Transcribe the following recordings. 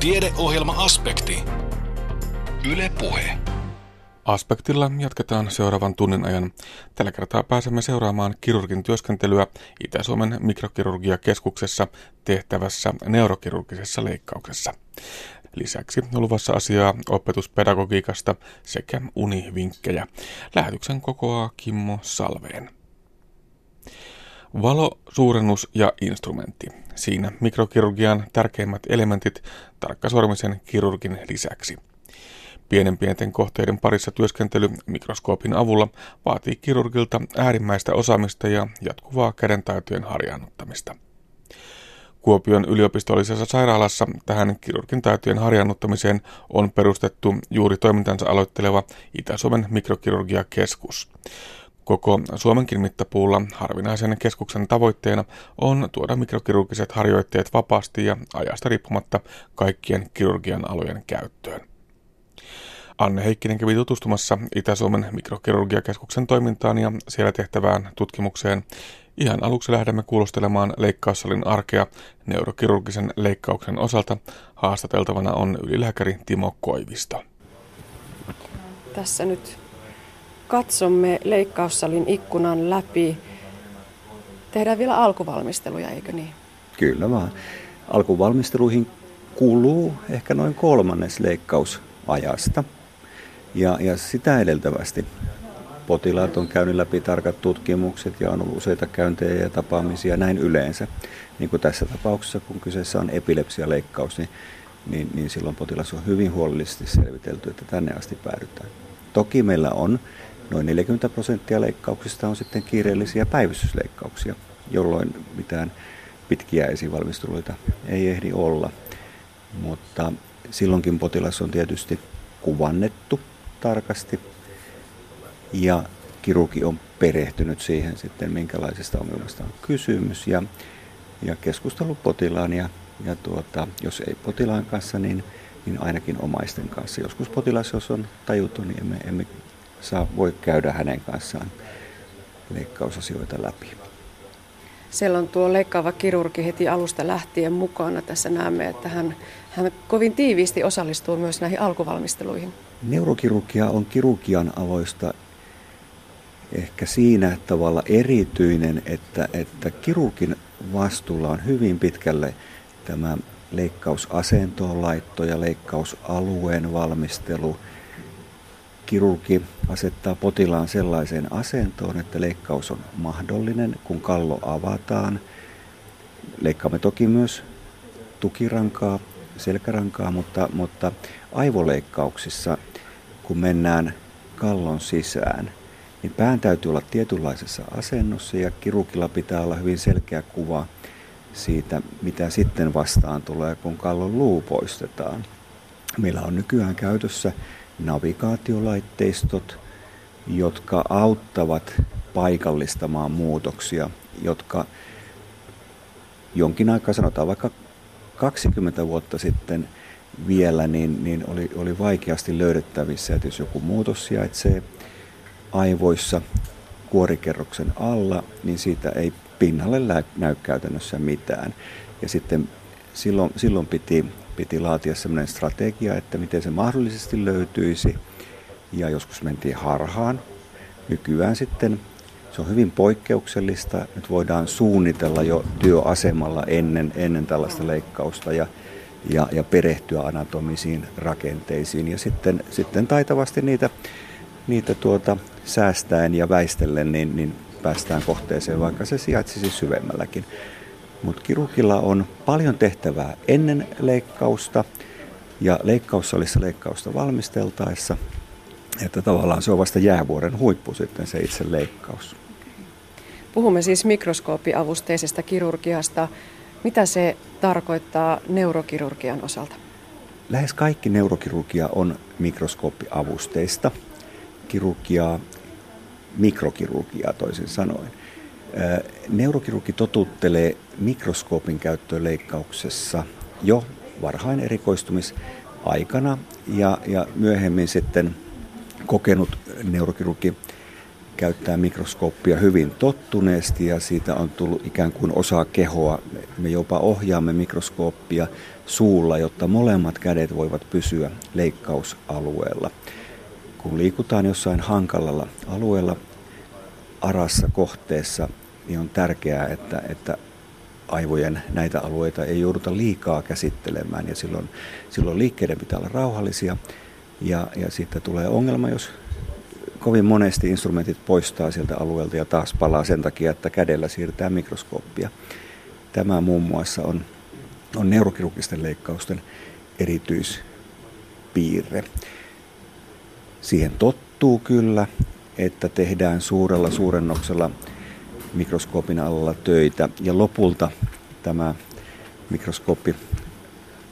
Tiedeohjelma-aspekti. Yle Puhe. Aspektilla jatketaan seuraavan tunnin ajan. Tällä kertaa pääsemme seuraamaan kirurgin työskentelyä Itä-Suomen mikrokirurgiakeskuksessa tehtävässä neurokirurgisessa leikkauksessa. Lisäksi luvassa asiaa opetuspedagogiikasta sekä univinkkejä. Lähetyksen kokoaa Kimmo Salveen. Valo, suurennus ja instrumentti. Siinä mikrokirurgian tärkeimmät elementit tarkkasormisen kirurgin lisäksi. Pienen pienten kohteiden parissa työskentely mikroskoopin avulla vaatii kirurgilta äärimmäistä osaamista ja jatkuvaa kädentaitojen harjaannuttamista. Kuopion yliopistollisessa sairaalassa tähän kirurgin taitojen harjaannuttamiseen on perustettu juuri toimintansa aloitteleva Itä-Suomen mikrokirurgiakeskus. Koko Suomenkin mittapuulla harvinaisen keskuksen tavoitteena on tuoda mikrokirurgiset harjoitteet vapaasti ja ajasta riippumatta kaikkien kirurgian alojen käyttöön. Anne Heikkinen kävi tutustumassa Itä-Suomen mikrokirurgiakeskuksen toimintaan ja siellä tehtävään tutkimukseen. Ihan aluksi lähdemme kuulostelemaan leikkaussalin arkea neurokirurgisen leikkauksen osalta. Haastateltavana on ylilääkäri Timo Koivisto. Tässä nyt katsomme leikkaussalin ikkunan läpi. Tehdään vielä alkuvalmisteluja, eikö niin? Kyllä vaan. Alkuvalmisteluihin kuluu ehkä noin kolmannes leikkausajasta. Ja, ja sitä edeltävästi potilaat on käynyt läpi tarkat tutkimukset ja on ollut useita käyntejä ja tapaamisia näin yleensä. Niin kuin tässä tapauksessa, kun kyseessä on epilepsialeikkaus, niin, niin, niin silloin potilas on hyvin huolellisesti selvitelty, että tänne asti päädytään. Toki meillä on noin 40 prosenttia leikkauksista on sitten kiireellisiä päivystysleikkauksia, jolloin mitään pitkiä esivalmisteluita ei ehdi olla. Mutta silloinkin potilas on tietysti kuvannettu tarkasti ja kirurgi on perehtynyt siihen sitten, minkälaisesta ongelmasta on kysymys ja, ja keskustellut potilaan ja, ja tuota, jos ei potilaan kanssa, niin, niin ainakin omaisten kanssa. Joskus potilas, jos on tajuttu, niin emme, emme saa, voi käydä hänen kanssaan leikkausasioita läpi. Siellä on tuo leikkaava kirurgi heti alusta lähtien mukana. Tässä näemme, että hän, hän kovin tiiviisti osallistuu myös näihin alkuvalmisteluihin. Neurokirurgia on kirurgian aloista ehkä siinä tavalla erityinen, että, että kirurgin vastuulla on hyvin pitkälle tämä leikkausasentoon laitto ja leikkausalueen valmistelu – kirurgi asettaa potilaan sellaiseen asentoon, että leikkaus on mahdollinen, kun kallo avataan. Leikkaamme toki myös tukirankaa, selkärankaa, mutta, mutta aivoleikkauksissa, kun mennään kallon sisään, niin pään täytyy olla tietynlaisessa asennossa ja kirurgilla pitää olla hyvin selkeä kuva siitä, mitä sitten vastaan tulee, kun kallon luu poistetaan. Meillä on nykyään käytössä navigaatiolaitteistot, jotka auttavat paikallistamaan muutoksia, jotka jonkin aikaa, sanotaan vaikka 20 vuotta sitten vielä, niin, niin oli, oli vaikeasti löydettävissä, että jos joku muutos sijaitsee aivoissa kuorikerroksen alla, niin siitä ei pinnalle näy käytännössä mitään. Ja sitten silloin, silloin piti piti laatia sellainen strategia, että miten se mahdollisesti löytyisi. Ja joskus mentiin harhaan. Nykyään sitten se on hyvin poikkeuksellista. Nyt voidaan suunnitella jo työasemalla ennen, ennen tällaista leikkausta ja, ja, ja perehtyä anatomisiin rakenteisiin. Ja sitten, sitten taitavasti niitä, niitä tuota, säästäen ja väistellen, niin, niin päästään kohteeseen, vaikka se sijaitsisi syvemmälläkin. Mutta kirurgilla on paljon tehtävää ennen leikkausta ja leikkaussalissa leikkausta valmisteltaessa. Että tavallaan se on vasta jäävuoren huippu sitten se itse leikkaus. Puhumme siis mikroskooppiavusteisesta kirurgiasta. Mitä se tarkoittaa neurokirurgian osalta? Lähes kaikki neurokirurgia on mikroskooppiavusteista. Kirurgiaa, mikrokirurgiaa toisin sanoen. Neurokirurgi totuttelee mikroskoopin käyttöön leikkauksessa jo varhain erikoistumisaikana ja, ja myöhemmin sitten kokenut neurokirurgi käyttää mikroskooppia hyvin tottuneesti ja siitä on tullut ikään kuin osa kehoa. Me jopa ohjaamme mikroskooppia suulla, jotta molemmat kädet voivat pysyä leikkausalueella. Kun liikutaan jossain hankalalla alueella, arassa kohteessa, niin on tärkeää, että, että aivojen näitä alueita ei jouduta liikaa käsittelemään ja silloin, silloin liikkeiden pitää olla rauhallisia ja, ja sitten tulee ongelma, jos kovin monesti instrumentit poistaa sieltä alueelta ja taas palaa sen takia, että kädellä siirtää mikroskooppia. Tämä muun muassa on, on neurokirurgisten leikkausten erityispiirre. Siihen tottuu kyllä, että tehdään suurella suurennoksella mikroskoopin alla töitä ja lopulta tämä mikroskooppi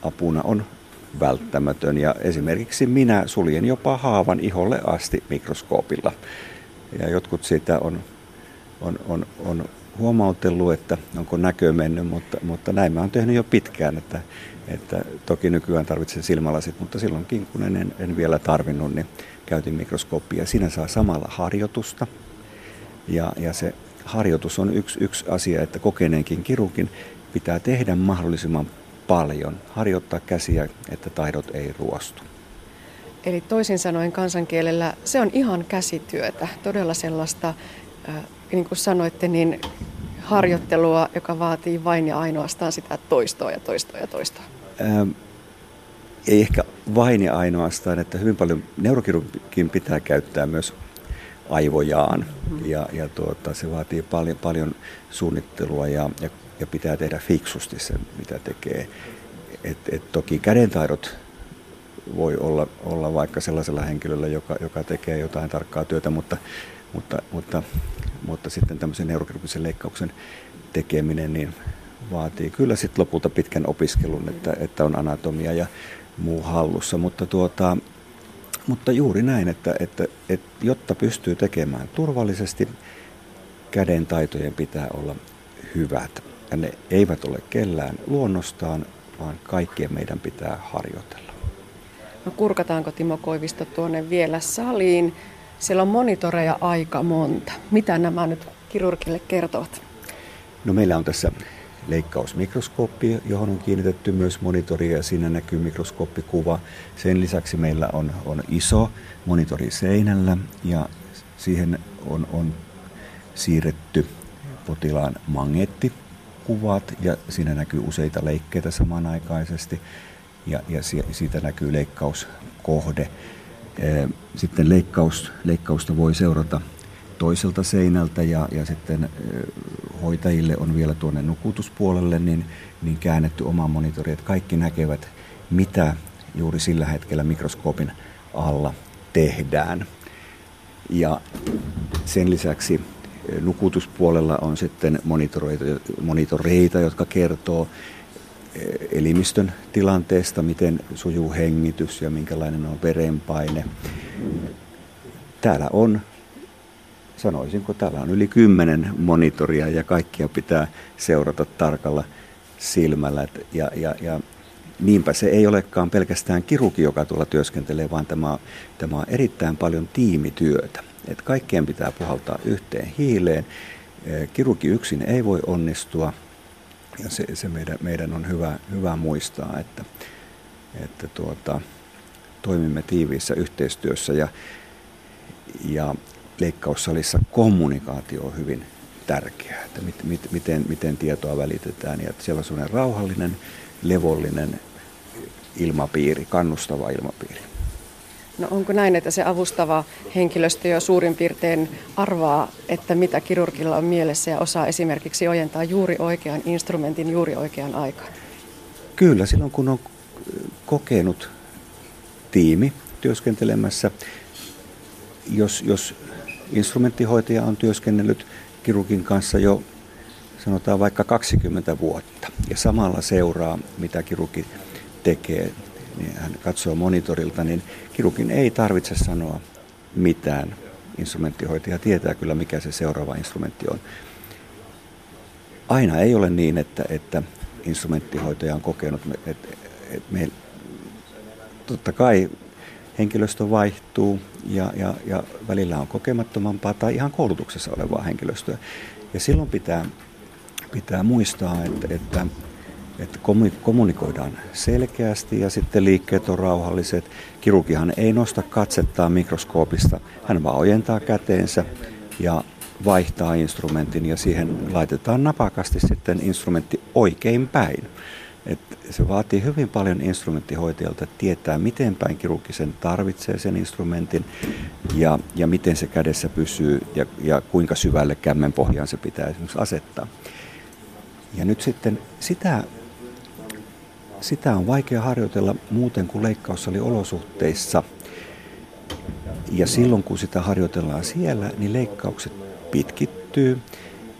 apuna on välttämätön. Ja esimerkiksi minä suljen jopa haavan iholle asti mikroskoopilla. Ja jotkut siitä on, on, on, on huomautellut, että onko näkö mennyt, mutta, mutta näin mä oon tehnyt jo pitkään, että, että toki nykyään tarvitsen silmälasit, mutta silloinkin kun en, en vielä tarvinnut, niin käytin mikroskooppia. Siinä saa samalla harjoitusta ja, ja se harjoitus on yksi, yksi asia, että kokeneenkin kirurgin pitää tehdä mahdollisimman paljon, harjoittaa käsiä, että taidot ei ruostu. Eli toisin sanoen kansankielellä se on ihan käsityötä, todella sellaista, niin kuin sanoitte, niin harjoittelua, joka vaatii vain ja ainoastaan sitä toistoa ja toistoa ja toistoa. Ähm, ei ehkä vain ja ainoastaan, että hyvin paljon neurokirurgin pitää käyttää myös aivojaan ja, ja tuota, se vaatii paljon, paljon suunnittelua ja, ja ja pitää tehdä fiksusti sen, mitä tekee. Et, et toki kädentaidot voi olla, olla vaikka sellaisella henkilöllä, joka, joka tekee jotain tarkkaa työtä, mutta, mutta, mutta, mutta sitten tämmöisen neurokirurgisen leikkauksen tekeminen niin vaatii kyllä sitten lopulta pitkän opiskelun, että, että on anatomia ja muu hallussa. Mutta, tuota, mutta juuri näin, että, että, että jotta pystyy tekemään turvallisesti, käden taitojen pitää olla hyvät. Ja ne eivät ole kellään luonnostaan, vaan kaikkien meidän pitää harjoitella. No kurkataanko Timo Koivisto tuonne vielä saliin? Siellä on monitoreja aika monta. Mitä nämä nyt kirurgille kertovat? No meillä on tässä leikkausmikroskooppi, johon on kiinnitetty myös monitori ja siinä näkyy mikroskooppikuva. Sen lisäksi meillä on, on iso monitori seinällä ja siihen on, on siirretty potilaan magneetti kuvat ja siinä näkyy useita leikkeitä samanaikaisesti ja, ja siitä näkyy leikkauskohde. Sitten leikkaus, leikkausta voi seurata toiselta seinältä ja, ja sitten hoitajille on vielä tuonne nukutuspuolelle niin, niin käännetty oma monitori, että kaikki näkevät, mitä juuri sillä hetkellä mikroskoopin alla tehdään. Ja sen lisäksi Nukutuspuolella on sitten monitoreita, monitoreita jotka kertoo elimistön tilanteesta, miten sujuu hengitys ja minkälainen on verenpaine. Täällä on, sanoisinko, täällä on yli kymmenen monitoria ja kaikkia pitää seurata tarkalla silmällä. Ja, ja, ja niinpä se ei olekaan pelkästään kiruki, joka tuolla työskentelee, vaan tämä, tämä on erittäin paljon tiimityötä että kaikkien pitää puhaltaa yhteen hiileen. Kirurgi yksin ei voi onnistua ja se, se meidän, meidän on hyvä, hyvä muistaa, että, että tuota, toimimme tiiviissä yhteistyössä ja, ja leikkaussalissa kommunikaatio on hyvin tärkeää, että mit, mit, miten, miten tietoa välitetään ja että siellä on sellainen rauhallinen, levollinen ilmapiiri, kannustava ilmapiiri. No onko näin, että se avustava henkilöstö jo suurin piirtein arvaa, että mitä kirurgilla on mielessä ja osaa esimerkiksi ojentaa juuri oikean instrumentin juuri oikeaan aikaan? Kyllä, silloin kun on kokenut tiimi työskentelemässä, jos, jos instrumenttihoitaja on työskennellyt kirurgin kanssa jo sanotaan vaikka 20 vuotta ja samalla seuraa, mitä kirurgi tekee, niin hän katsoo monitorilta, niin kirurgin ei tarvitse sanoa mitään. Instrumenttihoitaja tietää kyllä, mikä se seuraava instrumentti on. Aina ei ole niin, että, että instrumenttihoitaja on kokenut, että, että me, totta kai henkilöstö vaihtuu ja, ja, ja välillä on kokemattomampaa tai ihan koulutuksessa olevaa henkilöstöä. Ja silloin pitää, pitää muistaa, että, että, että kommunikoidaan selkeästi ja sitten liikkeet on rauhalliset. Kirurgihan ei nosta katsettaan mikroskoopista, hän vaan ojentaa käteensä ja vaihtaa instrumentin ja siihen laitetaan napakasti sitten instrumentti oikein päin. Et se vaatii hyvin paljon instrumenttihoitajalta tietää, miten päin kirurgisen tarvitsee sen instrumentin ja, ja miten se kädessä pysyy ja, ja kuinka syvälle kämmen pohjaan se pitää esimerkiksi asettaa. Ja nyt sitten sitä, sitä on vaikea harjoitella muuten kuin olosuhteissa. Ja silloin kun sitä harjoitellaan siellä, niin leikkaukset pitkittyy.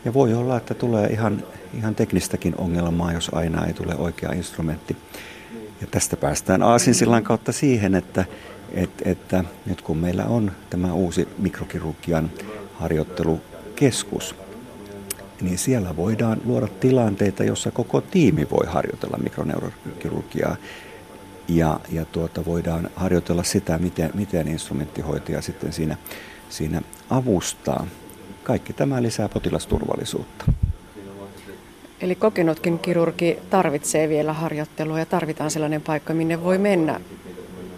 Ja voi olla, että tulee ihan ihan teknistäkin ongelmaa, jos aina ei tule oikea instrumentti. Ja tästä päästään aasinsillan kautta siihen, että, että, että nyt kun meillä on tämä uusi mikrokirurgian harjoittelukeskus, niin siellä voidaan luoda tilanteita, jossa koko tiimi voi harjoitella mikroneurokirurgiaa. Ja, ja tuota, voidaan harjoitella sitä, miten, miten instrumenttihoitaja sitten siinä, siinä avustaa. Kaikki tämä lisää potilasturvallisuutta. Eli kokenutkin kirurgi tarvitsee vielä harjoittelua ja tarvitaan sellainen paikka, minne voi mennä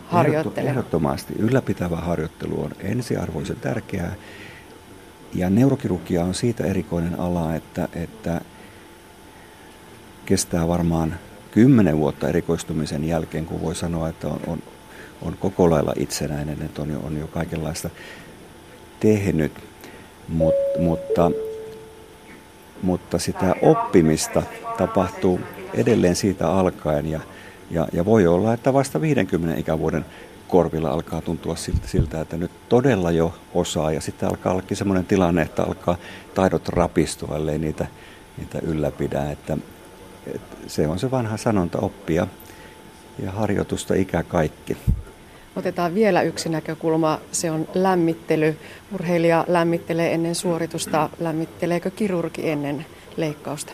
harjoittelemaan. Ehdottomasti. Ylläpitävä harjoittelu on ensiarvoisen tärkeää. Ja neurokirurgia on siitä erikoinen ala, että, että kestää varmaan kymmenen vuotta erikoistumisen jälkeen, kun voi sanoa, että on, on, on koko lailla itsenäinen, että on jo, on jo kaikenlaista tehnyt. Mut, mutta mutta sitä oppimista tapahtuu edelleen siitä alkaen ja, ja, ja voi olla, että vasta 50 ikävuoden korvilla alkaa tuntua siltä, että nyt todella jo osaa ja sitten alkaa olla sellainen tilanne, että alkaa taidot rapistua, ellei niitä, niitä ylläpidä. Että, että se on se vanha sanonta oppia ja harjoitusta ikä kaikki. Otetaan vielä yksi näkökulma, se on lämmittely. Urheilija lämmittelee ennen suoritusta, lämmitteleekö kirurgi ennen leikkausta?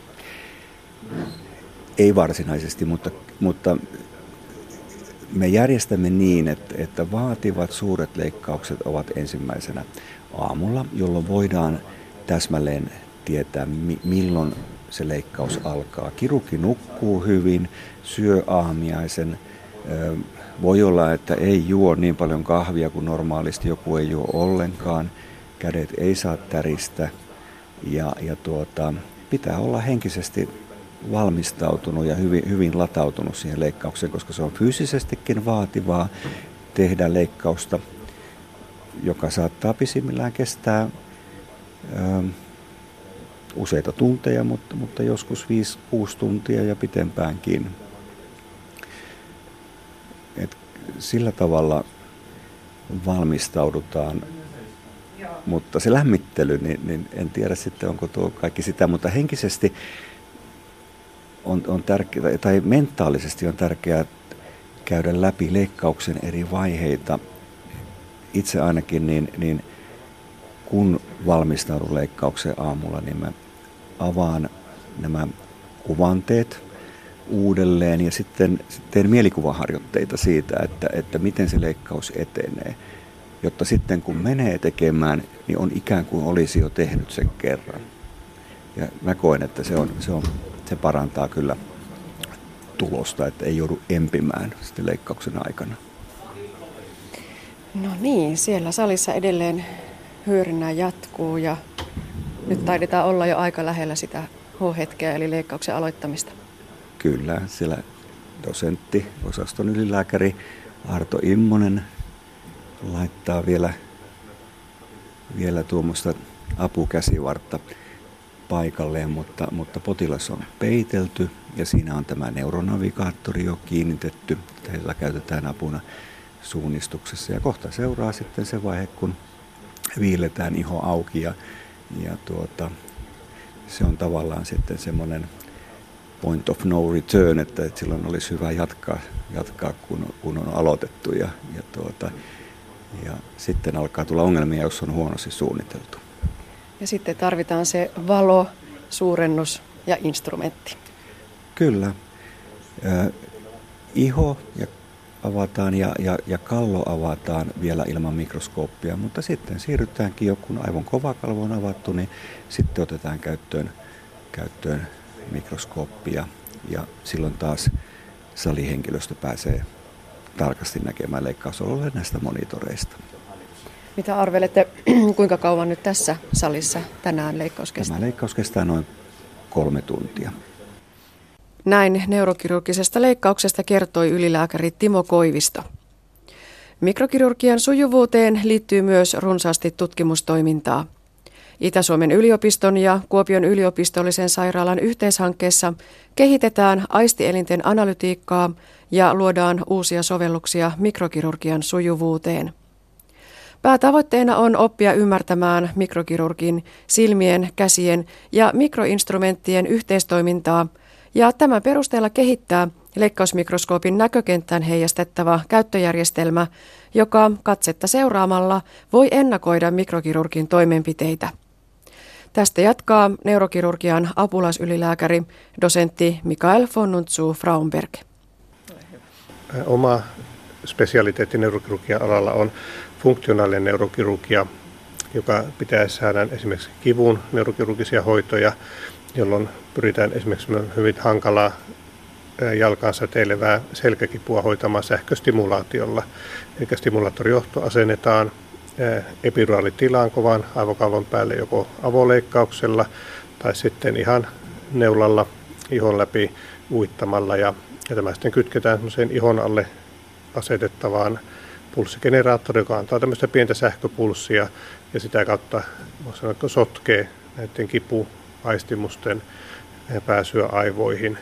Ei varsinaisesti, mutta, mutta me järjestämme niin, että, että vaativat suuret leikkaukset ovat ensimmäisenä aamulla, jolloin voidaan täsmälleen tietää, milloin se leikkaus alkaa. Kirurgi nukkuu hyvin, syö aamiaisen, voi olla, että ei juo niin paljon kahvia kuin normaalisti, joku ei juo ollenkaan, kädet ei saa täristä ja, ja tuota, pitää olla henkisesti valmistautunut ja hyvin, hyvin latautunut siihen leikkaukseen, koska se on fyysisestikin vaativaa tehdä leikkausta, joka saattaa pisimmillään kestää ö, useita tunteja, mutta, mutta joskus 5-6 tuntia ja pitempäänkin. Et sillä tavalla valmistaudutaan. Mutta se lämmittely, niin, niin en tiedä sitten onko tuo kaikki sitä, mutta henkisesti on, on tärkeää, tai mentaalisesti on tärkeää käydä läpi leikkauksen eri vaiheita. Itse ainakin, niin, niin kun valmistaudun leikkaukseen aamulla, niin mä avaan nämä kuvanteet, uudelleen ja sitten teen mielikuvaharjoitteita siitä, että, että miten se leikkaus etenee. Jotta sitten kun menee tekemään, niin on ikään kuin olisi jo tehnyt sen kerran. Ja mä koen, että se, on, se, on, se parantaa kyllä tulosta, että ei joudu empimään sitten leikkauksen aikana. No niin, siellä salissa edelleen hyörinnä jatkuu ja nyt taidetaan olla jo aika lähellä sitä H-hetkeä eli leikkauksen aloittamista. Kyllä, siellä dosentti, osaston ylilääkäri Arto Immonen laittaa vielä, vielä tuommoista apukäsivartta paikalleen, mutta, mutta potilas on peitelty ja siinä on tämä neuronavigaattori jo kiinnitetty. Heillä käytetään apuna suunnistuksessa ja kohta seuraa sitten se vaihe, kun viiletään iho auki ja, ja tuota, se on tavallaan sitten semmoinen point of no return, että, että silloin olisi hyvä jatkaa, jatkaa kun, kun on aloitettu ja, ja, tuota, ja sitten alkaa tulla ongelmia, jos on huonosti suunniteltu. Ja sitten tarvitaan se valo, suurennus ja instrumentti. Kyllä. Äh, iho ja avataan ja, ja, ja kallo avataan vielä ilman mikroskooppia, mutta sitten siirrytäänkin jo, kun aivon kovakalvo on avattu, niin sitten otetaan käyttöön, käyttöön mikroskooppia ja silloin taas salihenkilöstö pääsee tarkasti näkemään leikkausololle näistä monitoreista. Mitä arvelette, kuinka kauan nyt tässä salissa tänään leikkaus kestää? Tämä leikkaus kestää noin kolme tuntia. Näin neurokirurgisesta leikkauksesta kertoi ylilääkäri Timo Koivisto. Mikrokirurgian sujuvuuteen liittyy myös runsaasti tutkimustoimintaa. Itä-Suomen yliopiston ja Kuopion yliopistollisen sairaalan yhteishankkeessa kehitetään aistielinten analytiikkaa ja luodaan uusia sovelluksia mikrokirurgian sujuvuuteen. Päätavoitteena on oppia ymmärtämään mikrokirurgin silmien, käsien ja mikroinstrumenttien yhteistoimintaa ja tämän perusteella kehittää leikkausmikroskoopin näkökenttään heijastettava käyttöjärjestelmä, joka katsetta seuraamalla voi ennakoida mikrokirurgin toimenpiteitä. Tästä jatkaa neurokirurgian apulaisylilääkäri, dosentti Mikael Fonnutsu Fraunberg. Oma spesialiteetti neurokirurgian alalla on funktionaalinen neurokirurgia, joka pitää saada esimerkiksi kivun neurokirurgisia hoitoja, jolloin pyritään esimerkiksi hyvin hankalaa jalkansa teilevää selkäkipua hoitamaan sähköstimulaatiolla. Eli stimulaattorijohto asennetaan epiduraalitilaan kovan aivokalvon päälle joko avoleikkauksella tai sitten ihan neulalla ihon läpi uittamalla ja, ja tämä sitten kytketään ihon alle asetettavaan pulssigeneraattori, joka antaa tämmöistä pientä sähköpulssia ja sitä kautta sanoa, sotkee näiden kipuaistimusten pääsyä aivoihin.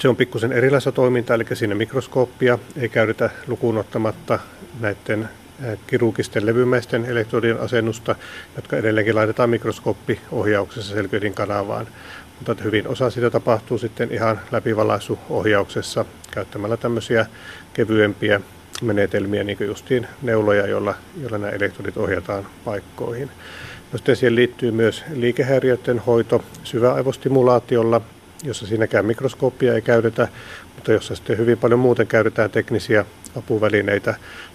Se on pikkusen erilaista toimintaa, eli siinä mikroskooppia ei käytetä lukuun ottamatta näiden kirurgisten levymäisten elektrodien asennusta, jotka edelleenkin laitetaan mikroskooppiohjauksessa selköidin kanavaan. Mutta hyvin osa sitä tapahtuu sitten ihan läpivalaisuohjauksessa käyttämällä tämmöisiä kevyempiä menetelmiä, niin kuin justiin neuloja, joilla, joilla nämä elektrodit ohjataan paikkoihin. No sitten siihen liittyy myös liikehäiriöiden hoito syväaivostimulaatiolla, jossa siinäkään mikroskooppia ei käytetä, mutta jossa sitten hyvin paljon muuten käytetään teknisiä apuvälineitä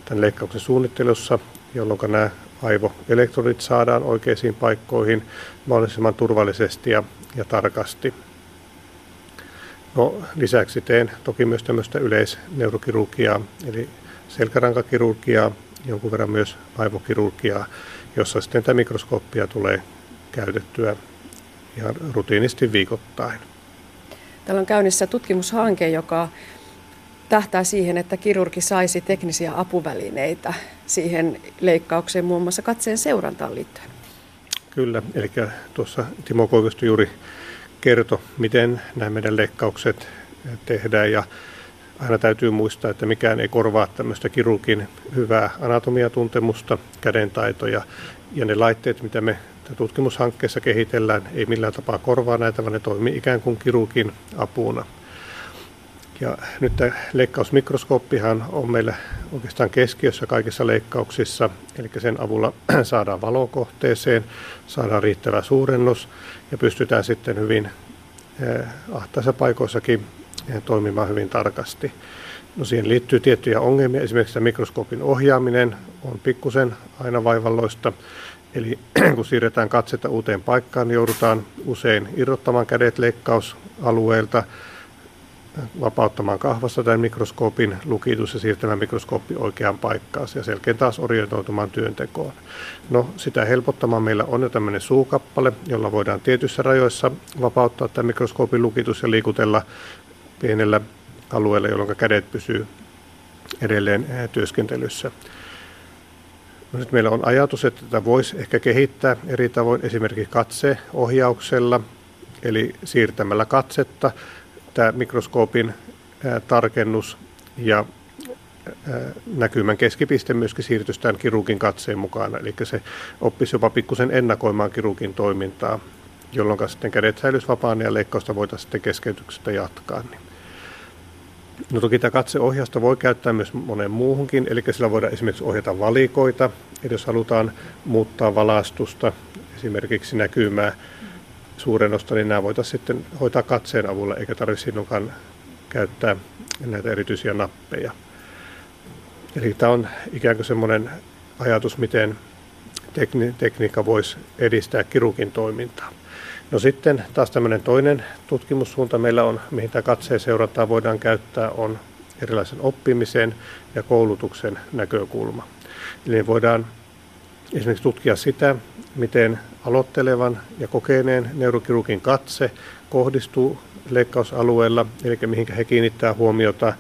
tämän leikkauksen suunnittelussa, jolloin nämä aivoelektrodit saadaan oikeisiin paikkoihin mahdollisimman turvallisesti ja, ja tarkasti. No, lisäksi teen toki myös tämmöistä yleisneurokirurgiaa, eli selkärankakirurgiaa, jonkun verran myös aivokirurgiaa, jossa sitten tämä mikroskooppia tulee käytettyä ihan rutiinisti viikoittain. Täällä on käynnissä tutkimushanke, joka tähtää siihen, että kirurgi saisi teknisiä apuvälineitä siihen leikkaukseen, muun muassa katseen seurantaan liittyen. Kyllä, eli tuossa Timo Koivisto juuri kertoi, miten nämä meidän leikkaukset tehdään ja aina täytyy muistaa, että mikään ei korvaa tämmöistä kirurgin hyvää anatomiatuntemusta, kädentaitoja ja ne laitteet, mitä me tutkimushankkeessa kehitellään, ei millään tapaa korvaa näitä, vaan ne toimii ikään kuin kirurgin apuna. Ja nyt tämä leikkausmikroskooppihan on meillä oikeastaan keskiössä kaikissa leikkauksissa, eli sen avulla saadaan valokohteeseen, saadaan riittävä suurennus ja pystytään sitten hyvin eh, ahtaissa paikoissakin toimimaan hyvin tarkasti. No siihen liittyy tiettyjä ongelmia, esimerkiksi mikroskoopin ohjaaminen on pikkusen aina vaivalloista. Eli kun siirretään katsetta uuteen paikkaan, niin joudutaan usein irrottamaan kädet leikkausalueelta, vapauttamaan kahvassa tämän mikroskoopin lukitus ja siirtämään mikroskooppi oikeaan paikkaan ja selkeän taas orientoitumaan työntekoon. No sitä helpottamaan meillä on jo tämmöinen suukappale, jolla voidaan tietyissä rajoissa vapauttaa tämä mikroskoopin lukitus ja liikutella pienellä alueella, jolloin kädet pysyy edelleen eh, työskentelyssä. No nyt meillä on ajatus, että tätä voisi ehkä kehittää eri tavoin, esimerkiksi katseohjauksella, eli siirtämällä katsetta, tämä mikroskoopin tarkennus ja näkymän keskipiste myöskin siirtyisi tämän kirurgin katseen mukana, eli se oppisi jopa pikkusen ennakoimaan kirurgin toimintaa, jolloin sitten kädet säilyisi vapaana ja leikkausta voitaisiin sitten keskeytyksestä jatkaa. Niin No toki tämä katseohjausta voi käyttää myös moneen muuhunkin, eli sillä voidaan esimerkiksi ohjata valikoita, eli jos halutaan muuttaa valastusta, esimerkiksi näkymää suurennosta, niin nämä voitaisiin sitten hoitaa katseen avulla, eikä tarvitse sinunkaan käyttää näitä erityisiä nappeja. Eli tämä on ikään kuin semmoinen ajatus, miten tekni- tekniikka voisi edistää kirurgin toimintaa. No sitten taas tämmöinen toinen tutkimussuunta meillä on, mihin tämä katseen seurantaa voidaan käyttää, on erilaisen oppimisen ja koulutuksen näkökulma. Eli voidaan esimerkiksi tutkia sitä, miten aloittelevan ja kokeneen neurokirurgin katse kohdistuu leikkausalueella, eli mihin he kiinnittää huomiota.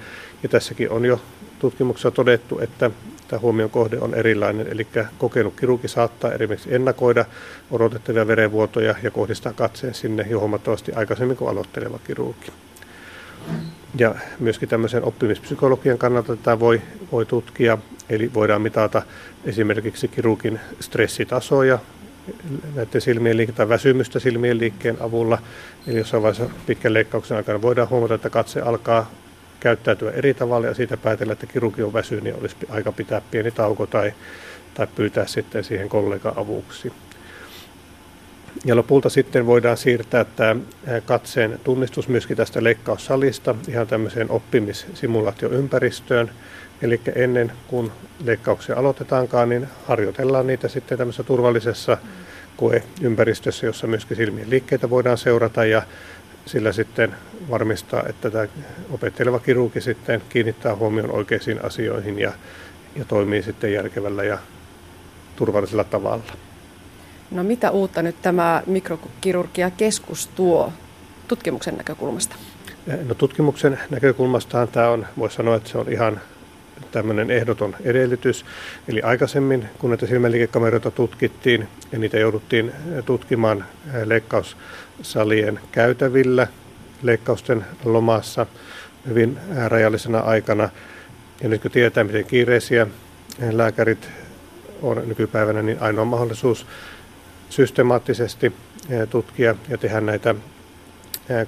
Ja tässäkin on jo tutkimuksessa todettu, että tämä huomion kohde on erilainen, eli kokenut kirurgi saattaa esimerkiksi ennakoida odotettavia verenvuotoja ja kohdistaa katseen sinne jo huomattavasti aikaisemmin kuin aloitteleva kirurgi. Ja myöskin tämmöisen oppimispsykologian kannalta tätä voi, voi tutkia, eli voidaan mitata esimerkiksi kirurgin stressitasoja näiden silmien liikkeen tai väsymystä silmien liikkeen avulla. Eli jossain vaiheessa pitkän leikkauksen aikana voidaan huomata, että katse alkaa käyttäytyä eri tavalla ja siitä päätellä, että kirurgi on väsynyt, niin olisi aika pitää pieni tauko tai, tai pyytää sitten siihen kollega avuksi. Ja lopulta sitten voidaan siirtää tämä katseen tunnistus myöskin tästä leikkaussalista ihan tämmöiseen oppimissimulaatioympäristöön. Eli ennen kuin leikkauksia aloitetaankaan, niin harjoitellaan niitä sitten tämmöisessä turvallisessa koeympäristössä, jossa myöskin silmien liikkeitä voidaan seurata ja sillä sitten varmistaa, että tämä opetteleva kirurgi sitten kiinnittää huomioon oikeisiin asioihin ja, ja toimii sitten järkevällä ja turvallisella tavalla. No mitä uutta nyt tämä mikrokirurgia-keskus tuo tutkimuksen näkökulmasta? No tutkimuksen näkökulmastaan tämä on, voisi sanoa, että se on ihan tämmöinen ehdoton edellytys. Eli aikaisemmin, kun näitä silmäliikekameroita tutkittiin ja niitä jouduttiin tutkimaan leikkaussalien käytävillä leikkausten lomassa hyvin rajallisena aikana, ja nyt kun tietää, miten kiireisiä lääkärit on nykypäivänä, niin ainoa mahdollisuus systemaattisesti tutkia ja tehdä näitä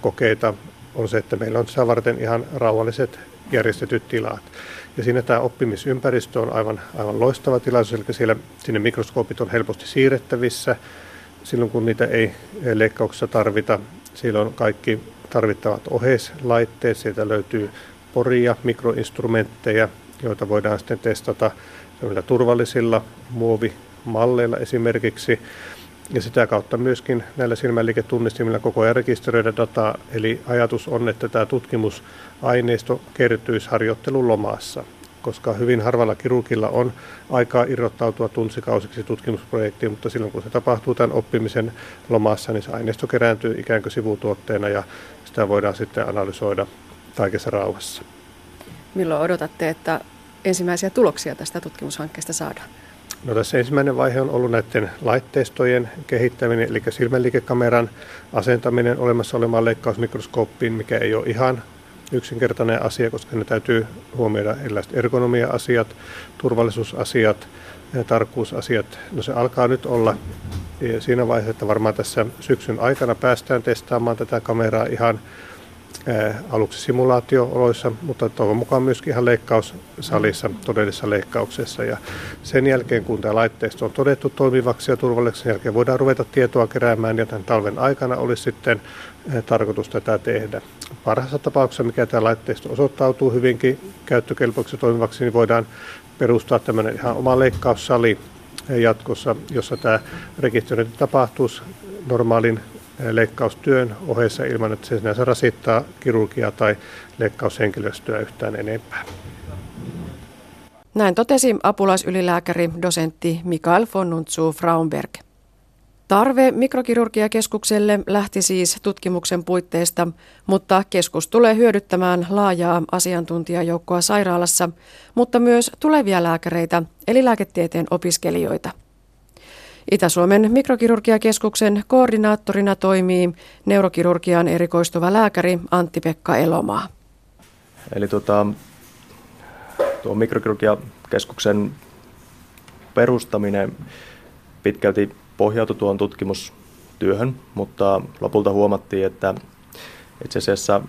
kokeita on se, että meillä on sitä varten ihan rauhalliset järjestetyt tilat. Ja siinä tämä oppimisympäristö on aivan, aivan loistava tilaisuus, eli siellä, sinne mikroskoopit on helposti siirrettävissä silloin, kun niitä ei leikkauksessa tarvita. Siellä on kaikki tarvittavat oheislaitteet, sieltä löytyy poria, mikroinstrumentteja, joita voidaan sitten testata turvallisilla muovimalleilla esimerkiksi. Ja sitä kautta myöskin näillä silmäliiketunnistimilla koko ajan rekisteröidä dataa. Eli ajatus on, että tämä tutkimusaineisto kertyisi harjoittelun lomassa koska hyvin harvalla kirurgilla on aikaa irrottautua tunsikausiksi tutkimusprojektiin, mutta silloin kun se tapahtuu tämän oppimisen lomassa, niin se aineisto kerääntyy ikään kuin sivutuotteena ja sitä voidaan sitten analysoida kaikessa rauhassa. Milloin odotatte, että ensimmäisiä tuloksia tästä tutkimushankkeesta saadaan? No tässä ensimmäinen vaihe on ollut näiden laitteistojen kehittäminen, eli silmäliikekameran asentaminen olemassa olemaan leikkausmikroskooppiin, mikä ei ole ihan yksinkertainen asia, koska ne täytyy huomioida erilaiset ergonomia-asiat, turvallisuusasiat, tarkkuusasiat. No se alkaa nyt olla siinä vaiheessa, että varmaan tässä syksyn aikana päästään testaamaan tätä kameraa ihan aluksi simulaatio-oloissa, mutta toivon mukaan myöskin ihan leikkaussalissa, todellisessa leikkauksessa. Ja sen jälkeen, kun tämä laitteisto on todettu toimivaksi ja turvalliseksi, sen jälkeen voidaan ruveta tietoa keräämään, ja tämän talven aikana olisi sitten tarkoitus tätä tehdä. Parhaassa tapauksessa, mikä tämä laitteisto osoittautuu hyvinkin käyttökelpoiksi toimivaksi, niin voidaan perustaa tämmöinen ihan oma leikkaussali jatkossa, jossa tämä rekisteröinti tapahtuisi normaalin leikkaustyön ohessa ilman, että se sinänsä rasittaa kirurgia tai leikkaushenkilöstöä yhtään enempää. Näin totesi apulaisylilääkäri dosentti Mikael von Nuntzu Fraunberg. Tarve mikrokirurgiakeskukselle lähti siis tutkimuksen puitteista, mutta keskus tulee hyödyttämään laajaa asiantuntijajoukkoa sairaalassa, mutta myös tulevia lääkäreitä eli lääketieteen opiskelijoita. Itä-Suomen mikrokirurgiakeskuksen koordinaattorina toimii neurokirurgiaan erikoistuva lääkäri Antti-Pekka Elomaa. Eli tuota, tuo mikrokirurgiakeskuksen perustaminen pitkälti pohjautui tuon tutkimustyöhön, mutta lopulta huomattiin, että itse asiassa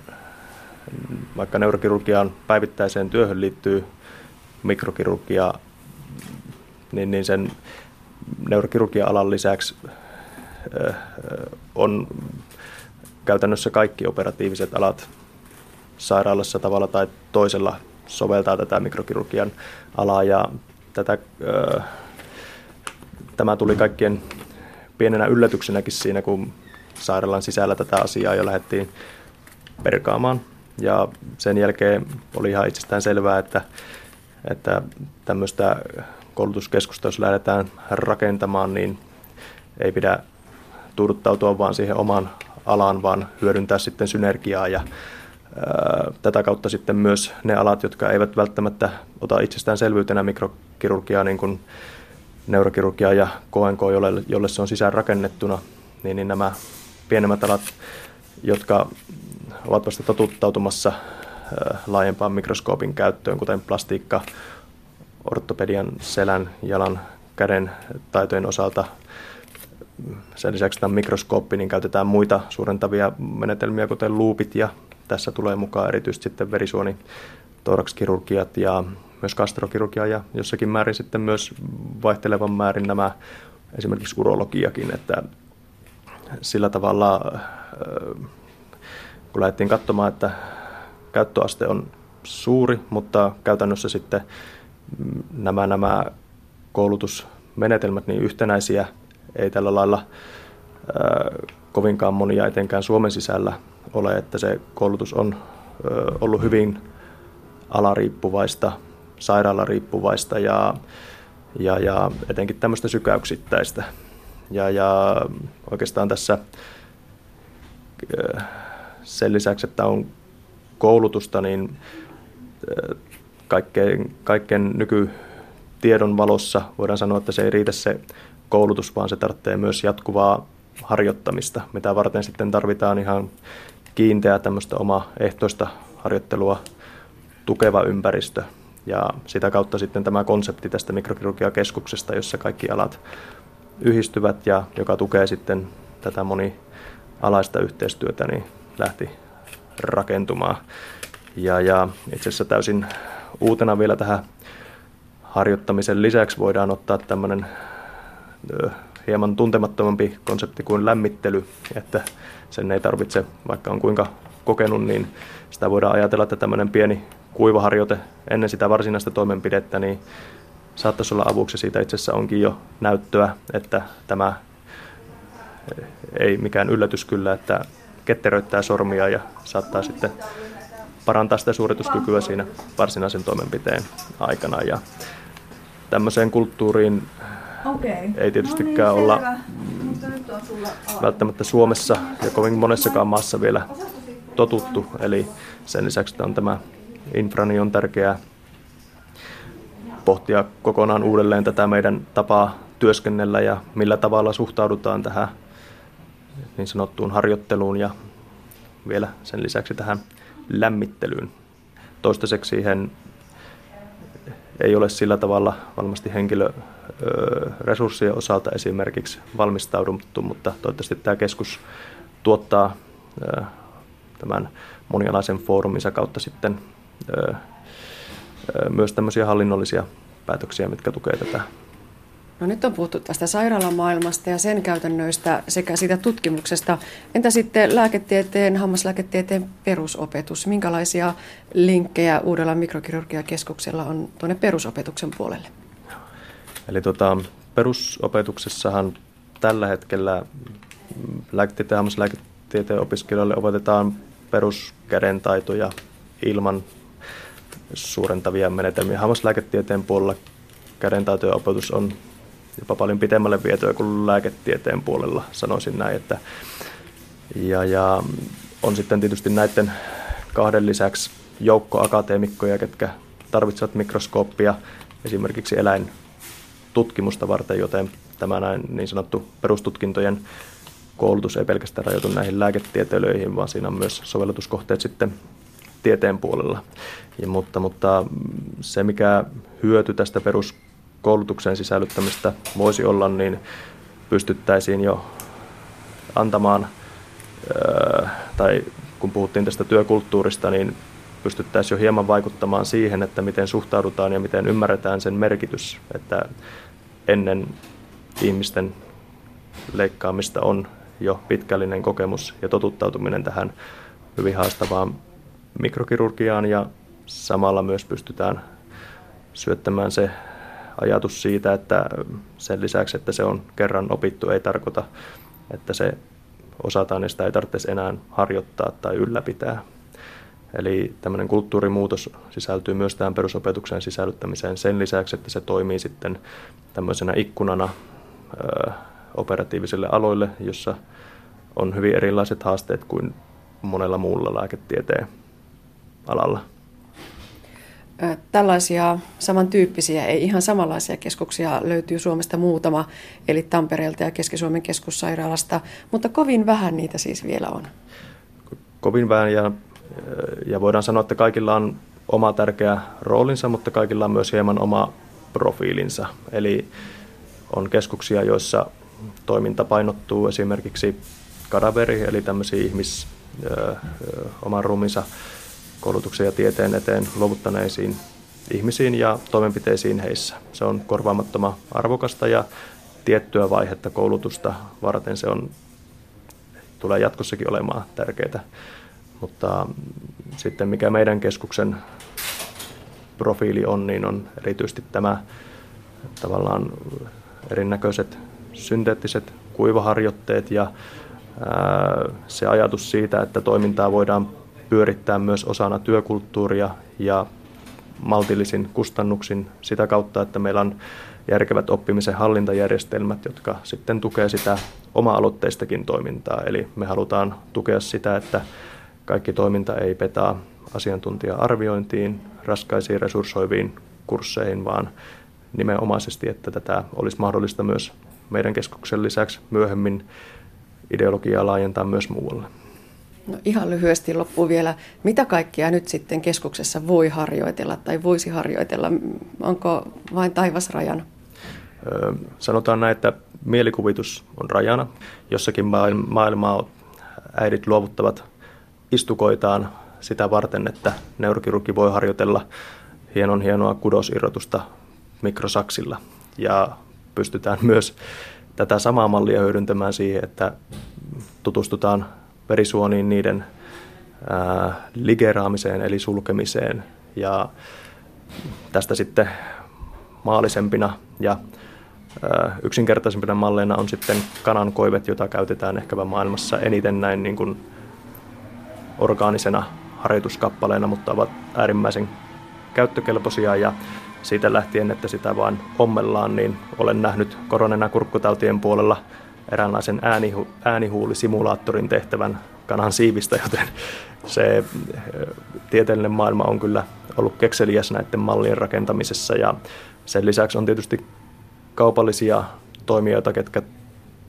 vaikka neurokirurgian päivittäiseen työhön liittyy mikrokirurgia, niin, niin sen neurokirurgia-alan lisäksi on käytännössä kaikki operatiiviset alat sairaalassa tavalla tai toisella soveltaa tätä mikrokirurgian alaa ja tätä, tämä tuli kaikkien pienenä yllätyksenäkin siinä, kun sairaalan sisällä tätä asiaa jo lähdettiin perkaamaan. Ja sen jälkeen oli ihan itsestään selvää, että, että tämmöistä koulutuskeskusta, jos lähdetään rakentamaan, niin ei pidä turduttautua vaan siihen omaan alaan, vaan hyödyntää sitten synergiaa ja tätä kautta sitten myös ne alat, jotka eivät välttämättä ota itsestäänselvyytenä mikrokirurgiaa, niin kuin neurokirurgia ja KNK, jolle, jolle se on sisään rakennettuna, niin, niin nämä pienemmät alat, jotka ovat vasta totuttautumassa laajempaan mikroskoopin käyttöön, kuten plastiikka, ortopedian, selän, jalan, käden taitojen osalta. Sen lisäksi tämä mikroskooppi, niin käytetään muita suurentavia menetelmiä, kuten luupit, ja tässä tulee mukaan erityisesti sitten verisuoni, torakskirurgiat ja myös kastrokirurgia ja jossakin määrin sitten myös vaihtelevan määrin nämä esimerkiksi urologiakin, että sillä tavalla kun lähdettiin katsomaan, että käyttöaste on suuri, mutta käytännössä sitten nämä, nämä koulutusmenetelmät niin yhtenäisiä ei tällä lailla ää, kovinkaan monia etenkään Suomen sisällä ole, että se koulutus on ää, ollut hyvin alariippuvaista, sairaalariippuvaista ja, ja, ja etenkin tämmöistä sykäyksittäistä. Ja, ja oikeastaan tässä sen lisäksi, että on koulutusta, niin kaikkein, kaikkein nykytiedon valossa voidaan sanoa, että se ei riitä se koulutus, vaan se tarvitsee myös jatkuvaa harjoittamista, mitä varten sitten tarvitaan ihan kiinteää tämmöistä ehtoista harjoittelua tukeva ympäristö. Ja sitä kautta sitten tämä konsepti tästä mikrokirurgiakeskuksesta, jossa kaikki alat yhdistyvät ja joka tukee sitten tätä monialaista yhteistyötä, niin lähti rakentumaan. Ja, ja itse asiassa täysin uutena vielä tähän harjoittamisen lisäksi voidaan ottaa tämmöinen hieman tuntemattomampi konsepti kuin lämmittely, että sen ei tarvitse, vaikka on kuinka kokenut, niin sitä voidaan ajatella, että tämmöinen pieni kuivaharjoite ennen sitä varsinaista toimenpidettä, niin saattaisi olla avuksi. Siitä itse asiassa onkin jo näyttöä, että tämä ei mikään yllätys kyllä, että ketteröittää sormia ja saattaa sitten parantaa sitä suorituskykyä siinä varsinaisen toimenpiteen aikana. Ja tämmöiseen kulttuuriin okay. ei tietystikään no niin, olla välttämättä Suomessa ja kovin monessakaan maassa vielä totuttu. Eli sen lisäksi on tämä infra niin on tärkeää pohtia kokonaan uudelleen tätä meidän tapaa työskennellä ja millä tavalla suhtaudutaan tähän niin sanottuun harjoitteluun ja vielä sen lisäksi tähän lämmittelyyn. Toistaiseksi siihen ei ole sillä tavalla varmasti henkilöresurssien osalta esimerkiksi valmistauduttu, mutta toivottavasti tämä keskus tuottaa tämän monialaisen fooruminsa kautta sitten myös tämmöisiä hallinnollisia päätöksiä, mitkä tukevat tätä No nyt on puhuttu tästä sairaalamaailmasta ja sen käytännöistä sekä siitä tutkimuksesta. Entä sitten lääketieteen, hammaslääketieteen perusopetus? Minkälaisia linkkejä uudella mikrokirurgiakeskuksella on tuonne perusopetuksen puolelle? Eli tota, perusopetuksessahan tällä hetkellä lääketieteen ja hammaslääketieteen opiskelijoille opetetaan peruskädentaitoja ilman suurentavia menetelmiä. Hammaslääketieteen puolella kädentaitojen opetus on jopa paljon pitemmälle vietyä kuin lääketieteen puolella, sanoisin näin. Että, ja, ja on sitten tietysti näiden kahden lisäksi joukko akateemikkoja, ketkä tarvitsevat mikroskooppia esimerkiksi eläintutkimusta varten, joten tämä näin niin sanottu perustutkintojen koulutus ei pelkästään rajoitu näihin lääketieteilijöihin, vaan siinä on myös sovellutuskohteet sitten tieteen puolella. Ja, mutta, mutta se, mikä hyöty tästä perus koulutuksen sisällyttämistä voisi olla, niin pystyttäisiin jo antamaan, tai kun puhuttiin tästä työkulttuurista, niin pystyttäisiin jo hieman vaikuttamaan siihen, että miten suhtaudutaan ja miten ymmärretään sen merkitys, että ennen ihmisten leikkaamista on jo pitkällinen kokemus ja totuttautuminen tähän hyvin haastavaan mikrokirurgiaan ja samalla myös pystytään syöttämään se ajatus siitä, että sen lisäksi, että se on kerran opittu, ei tarkoita, että se osataan ja sitä ei tarvitse enää harjoittaa tai ylläpitää. Eli tämmöinen kulttuurimuutos sisältyy myös tähän perusopetuksen sisällyttämiseen sen lisäksi, että se toimii sitten tämmöisenä ikkunana ö, operatiivisille aloille, jossa on hyvin erilaiset haasteet kuin monella muulla lääketieteen alalla. Tällaisia samantyyppisiä, ei ihan samanlaisia keskuksia löytyy Suomesta muutama, eli Tampereelta ja Keski-Suomen keskussairaalasta, mutta kovin vähän niitä siis vielä on. Kovin vähän ja, ja voidaan sanoa, että kaikilla on oma tärkeä roolinsa, mutta kaikilla on myös hieman oma profiilinsa. Eli on keskuksia, joissa toiminta painottuu esimerkiksi kadaveri, eli tämmöisiä ihmis, ö, oman ruumiinsa koulutuksen ja tieteen eteen luovuttaneisiin ihmisiin ja toimenpiteisiin heissä. Se on korvaamattoman arvokasta ja tiettyä vaihetta koulutusta varten se on, tulee jatkossakin olemaan tärkeää. Mutta sitten mikä meidän keskuksen profiili on, niin on erityisesti tämä tavallaan erinäköiset synteettiset kuivaharjoitteet ja se ajatus siitä, että toimintaa voidaan pyörittää myös osana työkulttuuria ja maltillisin kustannuksin sitä kautta, että meillä on järkevät oppimisen hallintajärjestelmät, jotka sitten tukee sitä oma-aloitteistakin toimintaa. Eli me halutaan tukea sitä, että kaikki toiminta ei petaa asiantuntija-arviointiin, raskaisiin resurssoiviin kursseihin, vaan nimenomaisesti, että tätä olisi mahdollista myös meidän keskuksen lisäksi myöhemmin ideologiaa laajentaa myös muualle. No ihan lyhyesti loppu vielä. Mitä kaikkia nyt sitten keskuksessa voi harjoitella tai voisi harjoitella? Onko vain taivasrajan? Öö, sanotaan näin, että mielikuvitus on rajana. Jossakin maailmaa äidit luovuttavat istukoitaan sitä varten, että neurokirurgi voi harjoitella hienon hienoa kudosirrotusta mikrosaksilla. Ja pystytään myös tätä samaa mallia hyödyntämään siihen, että tutustutaan verisuoniin niiden ligeraamiseen eli sulkemiseen. Ja tästä sitten maalisempina ja yksinkertaisempina malleina on sitten kanankoivet, jota käytetään ehkäpä maailmassa eniten näin niin kuin orgaanisena harjoituskappaleena, mutta ovat äärimmäisen käyttökelpoisia. Ja siitä lähtien, että sitä vain ommellaan, niin olen nähnyt koronena kurkkutautien puolella eräänlaisen äänihu- äänihuulisimulaattorin tehtävän kanan siivistä, joten se eh, tieteellinen maailma on kyllä ollut kekseliäs näiden mallien rakentamisessa ja sen lisäksi on tietysti kaupallisia toimijoita, ketkä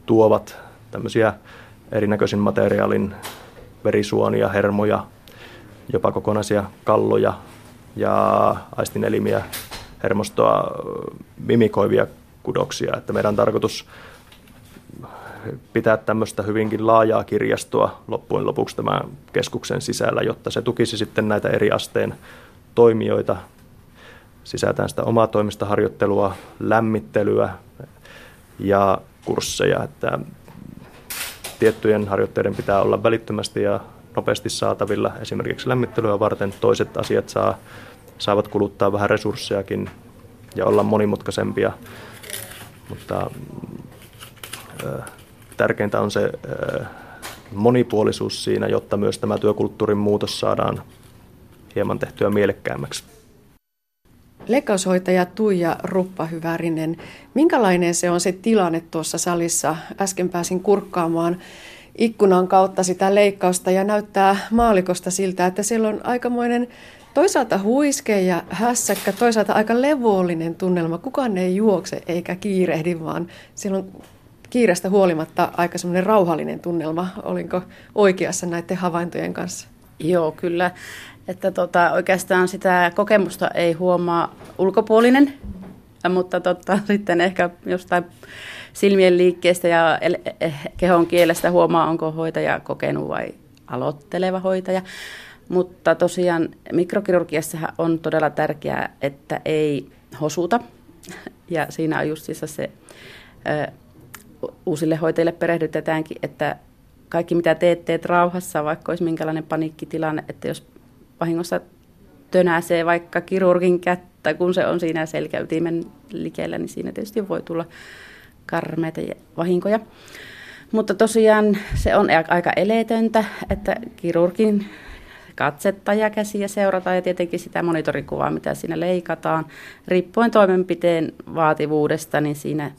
tuovat tämmöisiä erinäköisin materiaalin verisuonia, hermoja, jopa kokonaisia kalloja ja aistinelimiä, hermostoa mimikoivia kudoksia. Että meidän tarkoitus pitää tämmöistä hyvinkin laajaa kirjastoa loppujen lopuksi tämän keskuksen sisällä, jotta se tukisi sitten näitä eri asteen toimijoita. Sisältään sitä omaa toimista harjoittelua, lämmittelyä ja kursseja, että tiettyjen harjoitteiden pitää olla välittömästi ja nopeasti saatavilla esimerkiksi lämmittelyä varten. Toiset asiat saa, saavat kuluttaa vähän resurssejakin ja olla monimutkaisempia, mutta tärkeintä on se monipuolisuus siinä, jotta myös tämä työkulttuurin muutos saadaan hieman tehtyä mielekkäämmäksi. Leikkaushoitaja Tuija Ruppa-Hyvärinen, minkälainen se on se tilanne tuossa salissa? Äsken pääsin kurkkaamaan ikkunan kautta sitä leikkausta ja näyttää maalikosta siltä, että siellä on aikamoinen toisaalta huiske ja hässäkkä, toisaalta aika levollinen tunnelma. Kukaan ei juokse eikä kiirehdi, vaan siellä on kiirestä huolimatta aika semmoinen rauhallinen tunnelma. Olinko oikeassa näiden havaintojen kanssa? Joo, kyllä. Että tota, oikeastaan sitä kokemusta ei huomaa ulkopuolinen, mutta tota, sitten ehkä jostain silmien liikkeestä ja eh, kehon kielestä huomaa, onko hoitaja kokenut vai aloitteleva hoitaja. Mutta tosiaan mikrokirurgiassa on todella tärkeää, että ei hosuta. Ja siinä on just se uusille hoitajille perehdytetäänkin, että kaikki mitä teet, teet rauhassa, vaikka olisi minkälainen paniikkitilanne, että jos vahingossa tönäsee vaikka kirurgin kättä, kun se on siinä selkäytimen likellä, niin siinä tietysti voi tulla karmeita vahinkoja. Mutta tosiaan se on aika eletöntä, että kirurgin katsetta ja käsiä seurataan ja tietenkin sitä monitorikuvaa, mitä siinä leikataan. Riippuen toimenpiteen vaativuudesta, niin siinä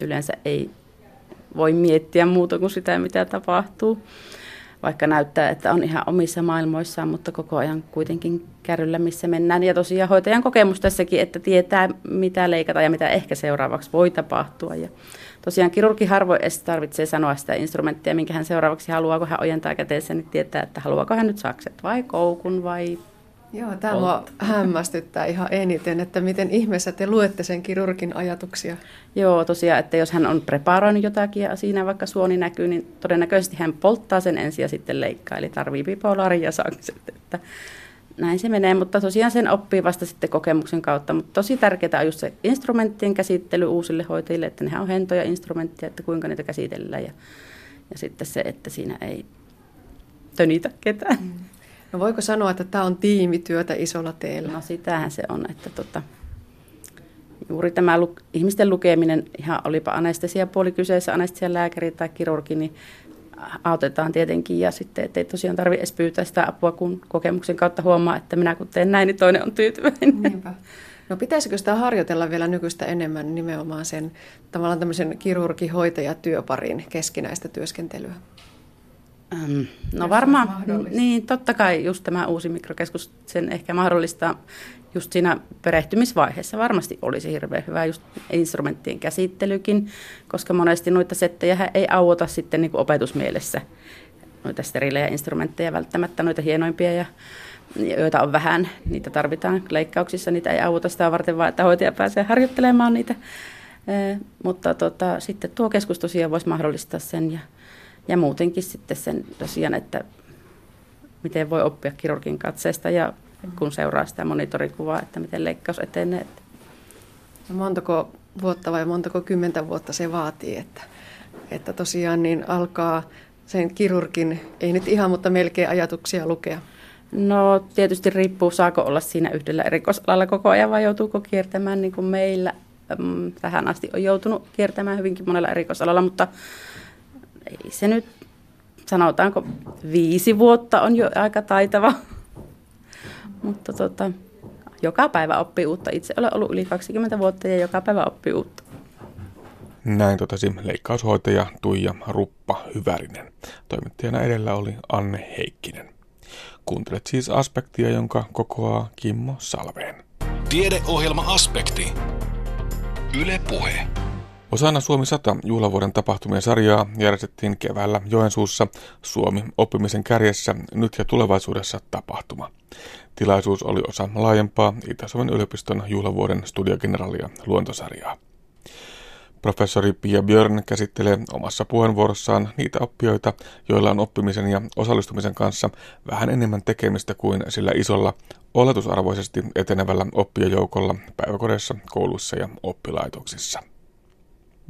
yleensä ei voi miettiä muuta kuin sitä, mitä tapahtuu. Vaikka näyttää, että on ihan omissa maailmoissaan, mutta koko ajan kuitenkin kärryllä, missä mennään. Ja tosiaan hoitajan kokemus tässäkin, että tietää, mitä leikata ja mitä ehkä seuraavaksi voi tapahtua. Ja tosiaan kirurgi harvoin edes tarvitsee sanoa sitä instrumenttia, minkä hän seuraavaksi haluaa, kun hän ojentaa käteensä, niin tietää, että haluaako hän nyt sakset vai koukun vai Joo, tämä mua hämmästyttää ihan eniten, että miten ihmeessä te luette sen kirurgin ajatuksia. Joo, tosiaan, että jos hän on preparoinut jotakin ja siinä vaikka suoni näkyy, niin todennäköisesti hän polttaa sen ensin ja sitten leikkaa, eli tarvii bipolaari ja sakset. Että näin se menee, mutta tosiaan sen oppii vasta sitten kokemuksen kautta. Mutta tosi tärkeää on just se instrumenttien käsittely uusille hoitajille, että nehän on hentoja instrumentteja, että kuinka niitä käsitellään ja, ja sitten se, että siinä ei tönitä ketään. Mm. No voiko sanoa, että tämä on tiimityötä isolla teellä? No sitähän se on, että tota, juuri tämä lu- ihmisten lukeminen, ihan olipa anestesiapuoli kyseessä, anestesialääkäri tai kirurgi, niin autetaan tietenkin ja sitten ettei tosiaan tarvitse edes pyytää sitä apua, kun kokemuksen kautta huomaa, että minä kun teen näin, niin toinen on tyytyväinen. Niinpä. No pitäisikö sitä harjoitella vielä nykyistä enemmän nimenomaan sen tavallaan tämmöisen kirurgi-hoitaja-työparin keskinäistä työskentelyä? Ähm, no varmaan, niin totta kai just tämä uusi mikrokeskus sen ehkä mahdollistaa just siinä perehtymisvaiheessa. Varmasti olisi hirveän hyvä just instrumenttien käsittelykin, koska monesti noita settejä ei auota sitten niin kuin opetusmielessä. Noita sterilejä instrumentteja välttämättä, noita hienoimpia ja joita on vähän, niitä tarvitaan leikkauksissa, niitä ei auta sitä varten vaan, että hoitaja pääsee harjoittelemaan niitä. E, mutta tota, sitten tuo keskus tosiaan voisi mahdollistaa sen ja ja muutenkin sitten sen tosiaan, että miten voi oppia kirurgin katseesta ja kun seuraa sitä monitorikuvaa, että miten leikkaus etenee. No montako vuotta vai montako kymmentä vuotta se vaatii, että, että tosiaan niin alkaa sen kirurgin, ei nyt ihan, mutta melkein ajatuksia lukea? No tietysti riippuu, saako olla siinä yhdellä erikoisalalla koko ajan vai joutuuko kiertämään niin kuin meillä. Mm, tähän asti on joutunut kiertämään hyvinkin monella erikoisalalla, mutta ei se nyt, sanotaanko viisi vuotta on jo aika taitava. Mutta tota, joka päivä oppii uutta. Itse olen ollut yli 20 vuotta ja joka päivä oppii uutta. Näin totesi leikkaushoitaja Tuija Ruppa Hyvärinen. Toimittajana edellä oli Anne Heikkinen. Kuuntelet siis aspektia, jonka kokoaa Kimmo Salveen. Tiedeohjelma Aspekti. Yle Puhe. Osana Suomi 100 juhlavuoden tapahtumien sarjaa järjestettiin keväällä Joensuussa Suomi oppimisen kärjessä nyt ja tulevaisuudessa tapahtuma. Tilaisuus oli osa laajempaa Itä-Suomen yliopiston juhlavuoden studiogeneraalia luontosarjaa. Professori Pia Björn käsittelee omassa puheenvuorossaan niitä oppijoita, joilla on oppimisen ja osallistumisen kanssa vähän enemmän tekemistä kuin sillä isolla, oletusarvoisesti etenevällä oppijajoukolla päiväkodeissa, kouluissa ja oppilaitoksissa.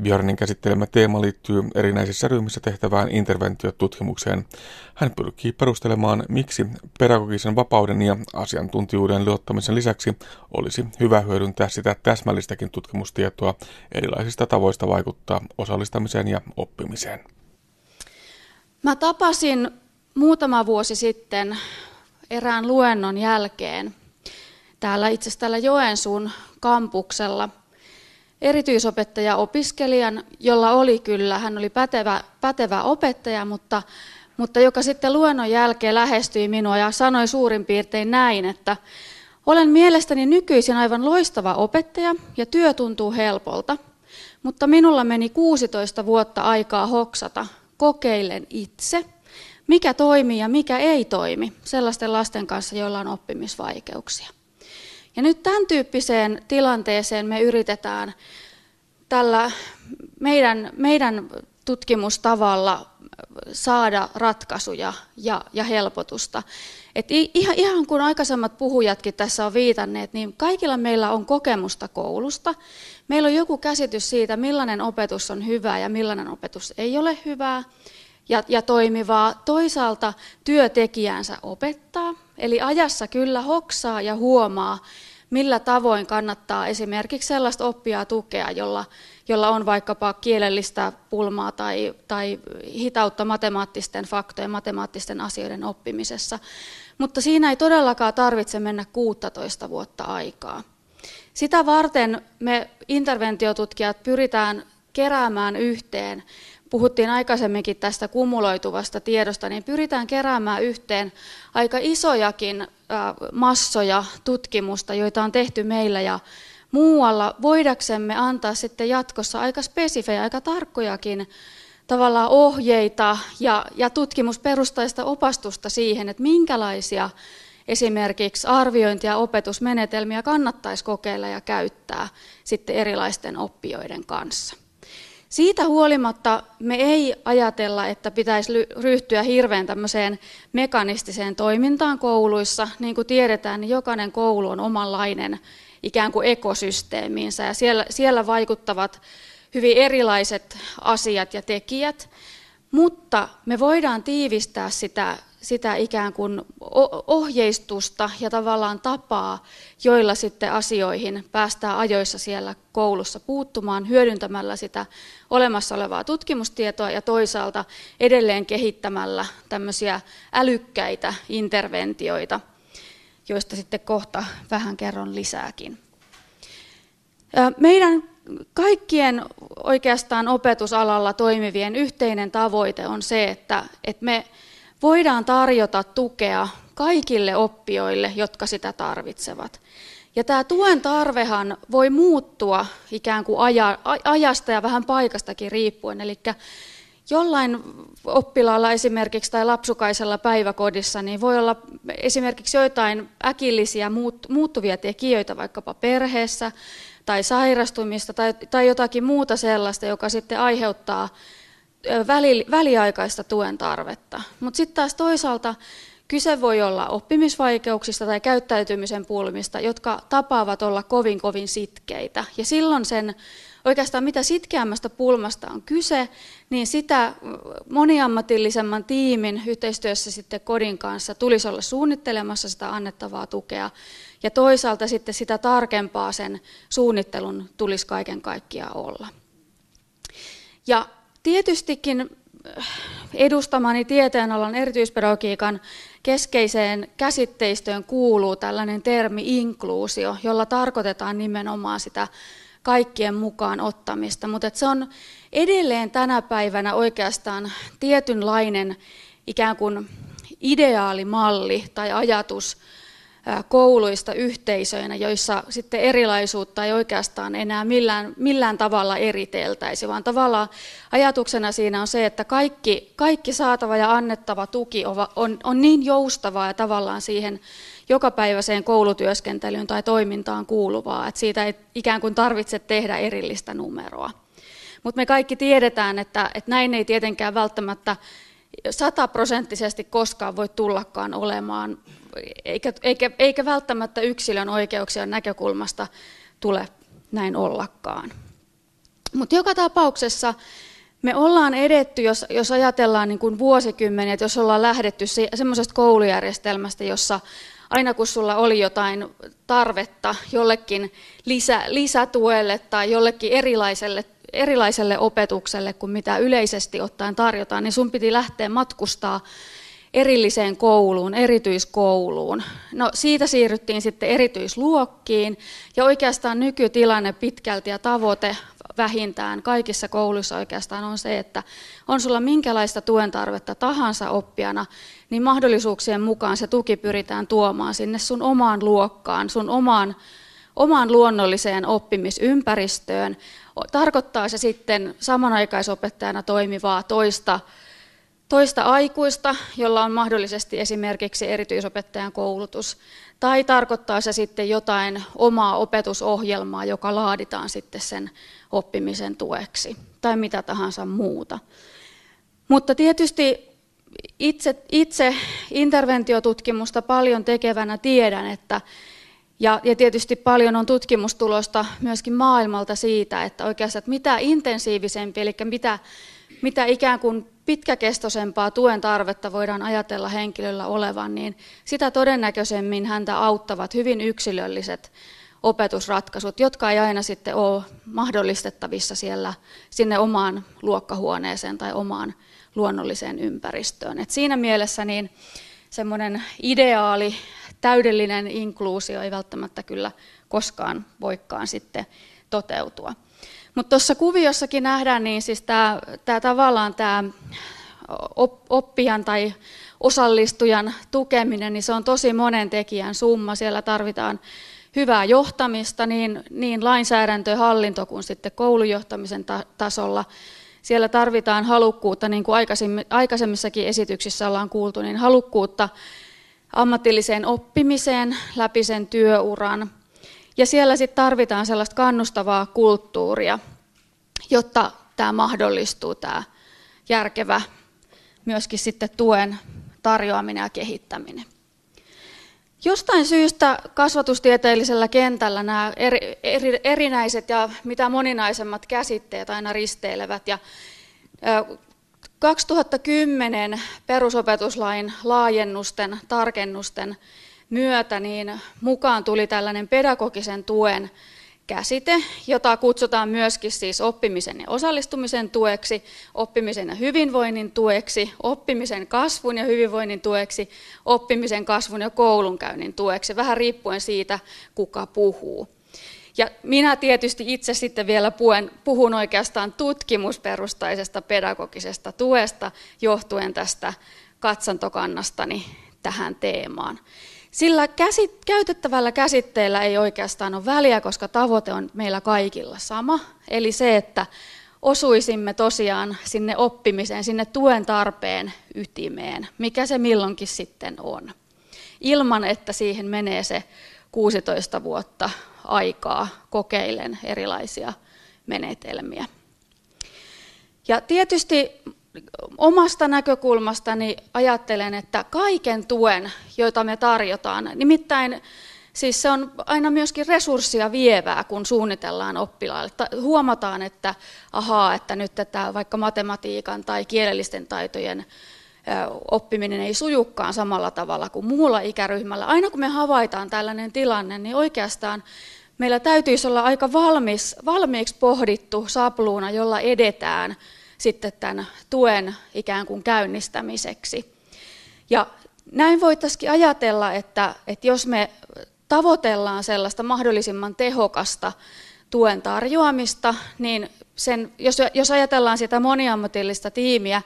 Björnin käsittelemä teema liittyy erinäisissä ryhmissä tehtävään interventiotutkimukseen. Hän pyrkii perustelemaan, miksi pedagogisen vapauden ja asiantuntijuuden luottamisen lisäksi olisi hyvä hyödyntää sitä täsmällistäkin tutkimustietoa erilaisista tavoista vaikuttaa osallistamiseen ja oppimiseen. Mä tapasin muutama vuosi sitten erään luennon jälkeen täällä itse asiassa täällä Joensuun kampuksella – erityisopettaja opiskelijan, jolla oli kyllä, hän oli pätevä, pätevä opettaja, mutta, mutta joka sitten luennon jälkeen lähestyi minua ja sanoi suurin piirtein näin, että olen mielestäni nykyisin aivan loistava opettaja ja työ tuntuu helpolta, mutta minulla meni 16 vuotta aikaa hoksata, kokeilen itse, mikä toimii ja mikä ei toimi sellaisten lasten kanssa, joilla on oppimisvaikeuksia. Ja nyt tämän tyyppiseen tilanteeseen me yritetään tällä meidän, meidän tutkimustavalla saada ratkaisuja ja, ja helpotusta. Et ihan, ihan kun aikaisemmat puhujatkin tässä on viitanneet, niin kaikilla meillä on kokemusta koulusta. Meillä on joku käsitys siitä, millainen opetus on hyvää ja millainen opetus ei ole hyvää. Ja, ja toimivaa, toisaalta työtekijänsä opettaa, eli ajassa kyllä hoksaa ja huomaa, millä tavoin kannattaa esimerkiksi sellaista oppia tukea, jolla, jolla on vaikkapa kielellistä pulmaa tai, tai hitautta matemaattisten faktojen, matemaattisten asioiden oppimisessa. Mutta siinä ei todellakaan tarvitse mennä 16 vuotta aikaa. Sitä varten me interventiotutkijat pyritään keräämään yhteen, puhuttiin aikaisemminkin tästä kumuloituvasta tiedosta, niin pyritään keräämään yhteen aika isojakin massoja tutkimusta, joita on tehty meillä ja muualla, voidaksemme antaa sitten jatkossa aika spesifejä, aika tarkkojakin tavallaan ohjeita ja, ja tutkimusperustaista opastusta siihen, että minkälaisia esimerkiksi arviointi- ja opetusmenetelmiä kannattaisi kokeilla ja käyttää sitten erilaisten oppijoiden kanssa. Siitä huolimatta me ei ajatella, että pitäisi ryhtyä hirveän tämmöiseen mekanistiseen toimintaan kouluissa. Niin kuin tiedetään, niin jokainen koulu on omanlainen ikään kuin ekosysteemiinsä ja siellä, siellä vaikuttavat hyvin erilaiset asiat ja tekijät, mutta me voidaan tiivistää sitä sitä ikään kuin ohjeistusta ja tavallaan tapaa, joilla sitten asioihin päästään ajoissa siellä koulussa puuttumaan hyödyntämällä sitä olemassa olevaa tutkimustietoa ja toisaalta edelleen kehittämällä tämmöisiä älykkäitä interventioita, joista sitten kohta vähän kerron lisääkin. Meidän kaikkien oikeastaan opetusalalla toimivien yhteinen tavoite on se, että, että me voidaan tarjota tukea kaikille oppijoille, jotka sitä tarvitsevat. Ja tämä tuen tarvehan voi muuttua ikään kuin aja, ajasta ja vähän paikastakin riippuen. Eli jollain oppilaalla esimerkiksi tai lapsukaisella päiväkodissa niin voi olla esimerkiksi joitain äkillisiä muuttuvia tekijöitä vaikkapa perheessä tai sairastumista tai, tai jotakin muuta sellaista, joka sitten aiheuttaa väli, väliaikaista tuen tarvetta. Mutta sitten taas toisaalta kyse voi olla oppimisvaikeuksista tai käyttäytymisen pulmista, jotka tapaavat olla kovin kovin sitkeitä. Ja silloin sen oikeastaan mitä sitkeämmästä pulmasta on kyse, niin sitä moniammatillisemman tiimin yhteistyössä sitten kodin kanssa tulisi olla suunnittelemassa sitä annettavaa tukea. Ja toisaalta sitten sitä tarkempaa sen suunnittelun tulisi kaiken kaikkiaan olla. Ja Tietystikin äh, edustamani tieteenalan erityispedagogiikan keskeiseen käsitteistöön kuuluu tällainen termi inkluusio, jolla tarkoitetaan nimenomaan sitä kaikkien mukaan ottamista, mutta se on edelleen tänä päivänä oikeastaan tietynlainen ikään kuin ideaalimalli tai ajatus kouluista yhteisöinä, joissa sitten erilaisuutta ei oikeastaan enää millään, millään tavalla eriteltäisi, vaan tavallaan ajatuksena siinä on se, että kaikki, kaikki saatava ja annettava tuki on, on, on niin joustavaa ja tavallaan siihen jokapäiväiseen koulutyöskentelyyn tai toimintaan kuuluvaa, että siitä ei ikään kuin tarvitse tehdä erillistä numeroa. Mutta me kaikki tiedetään, että, että näin ei tietenkään välttämättä sataprosenttisesti koskaan voi tullakaan olemaan, eikä, eikä, eikä välttämättä yksilön oikeuksien näkökulmasta tule näin ollakaan. Mutta joka tapauksessa me ollaan edetty, jos, jos ajatellaan niin kuin vuosikymmeniä, että jos ollaan lähdetty se, semmoisesta koulujärjestelmästä, jossa aina kun sulla oli jotain tarvetta jollekin lisä, lisätuelle tai jollekin erilaiselle erilaiselle opetukselle kuin mitä yleisesti ottaen tarjotaan, niin sun piti lähteä matkustaa erilliseen kouluun, erityiskouluun. No siitä siirryttiin sitten erityisluokkiin ja oikeastaan nykytilanne pitkälti ja tavoite vähintään kaikissa kouluissa oikeastaan on se, että on sulla minkälaista tuen tarvetta tahansa oppijana, niin mahdollisuuksien mukaan se tuki pyritään tuomaan sinne sun omaan luokkaan, sun omaan, omaan luonnolliseen oppimisympäristöön, tarkoittaa se sitten samanaikaisopettajana toimivaa toista, toista aikuista, jolla on mahdollisesti esimerkiksi erityisopettajan koulutus, tai tarkoittaa se sitten jotain omaa opetusohjelmaa, joka laaditaan sitten sen oppimisen tueksi, tai mitä tahansa muuta. Mutta tietysti itse, itse interventiotutkimusta paljon tekevänä tiedän, että ja, ja tietysti paljon on tutkimustulosta myöskin maailmalta siitä, että oikeastaan että mitä intensiivisempi, eli mitä, mitä ikään kuin pitkäkestoisempaa tuen tarvetta voidaan ajatella henkilöllä olevan, niin sitä todennäköisemmin häntä auttavat hyvin yksilölliset opetusratkaisut, jotka ei aina sitten ole mahdollistettavissa siellä sinne omaan luokkahuoneeseen tai omaan luonnolliseen ympäristöön. Et siinä mielessä niin semmoinen ideaali, täydellinen inkluusio ei välttämättä kyllä koskaan voikaan sitten toteutua. Mutta tuossa kuviossakin nähdään, niin siis tämä, tavallaan tämä oppijan tai osallistujan tukeminen, niin se on tosi monen tekijän summa. Siellä tarvitaan hyvää johtamista niin, niin lainsäädäntö, hallinto kuin sitten koulujohtamisen ta- tasolla. Siellä tarvitaan halukkuutta, niin kuin aikaisemmissakin esityksissä ollaan kuultu, niin halukkuutta ammatilliseen oppimiseen läpi sen työuran. Ja siellä sitten tarvitaan sellaista kannustavaa kulttuuria, jotta tämä mahdollistuu, tämä järkevä myöskin sitten tuen tarjoaminen ja kehittäminen. Jostain syystä kasvatustieteellisellä kentällä nämä eri, eri, erinäiset ja mitä moninaisemmat käsitteet aina risteilevät. Ja 2010 perusopetuslain laajennusten, tarkennusten myötä niin mukaan tuli tällainen pedagogisen tuen käsite, jota kutsutaan myöskin siis oppimisen ja osallistumisen tueksi, oppimisen ja hyvinvoinnin tueksi, oppimisen kasvun ja hyvinvoinnin tueksi, oppimisen kasvun ja koulunkäynnin tueksi, vähän riippuen siitä, kuka puhuu. Ja minä tietysti itse sitten vielä puhun, puhun oikeastaan tutkimusperustaisesta pedagogisesta tuesta johtuen tästä katsantokannastani tähän teemaan. Sillä käsit, käytettävällä käsitteellä ei oikeastaan ole väliä, koska tavoite on meillä kaikilla sama. Eli se, että osuisimme tosiaan sinne oppimiseen, sinne tuen tarpeen ytimeen, mikä se milloinkin sitten on. Ilman, että siihen menee se 16 vuotta aikaa kokeilen erilaisia menetelmiä. Ja tietysti omasta näkökulmastani ajattelen, että kaiken tuen, joita me tarjotaan, nimittäin siis se on aina myöskin resurssia vievää, kun suunnitellaan oppilaille. Huomataan, että ahaa, että nyt tätä vaikka matematiikan tai kielellisten taitojen oppiminen ei sujukkaan samalla tavalla kuin muulla ikäryhmällä. Aina kun me havaitaan tällainen tilanne, niin oikeastaan meillä täytyisi olla aika valmis, valmiiksi pohdittu sapluuna, jolla edetään sitten tämän tuen ikään kuin käynnistämiseksi. Ja näin voitaisiin ajatella, että, että jos me tavoitellaan sellaista mahdollisimman tehokasta tuen tarjoamista, niin sen, jos, jos ajatellaan sitä moniammatillista tiimiä,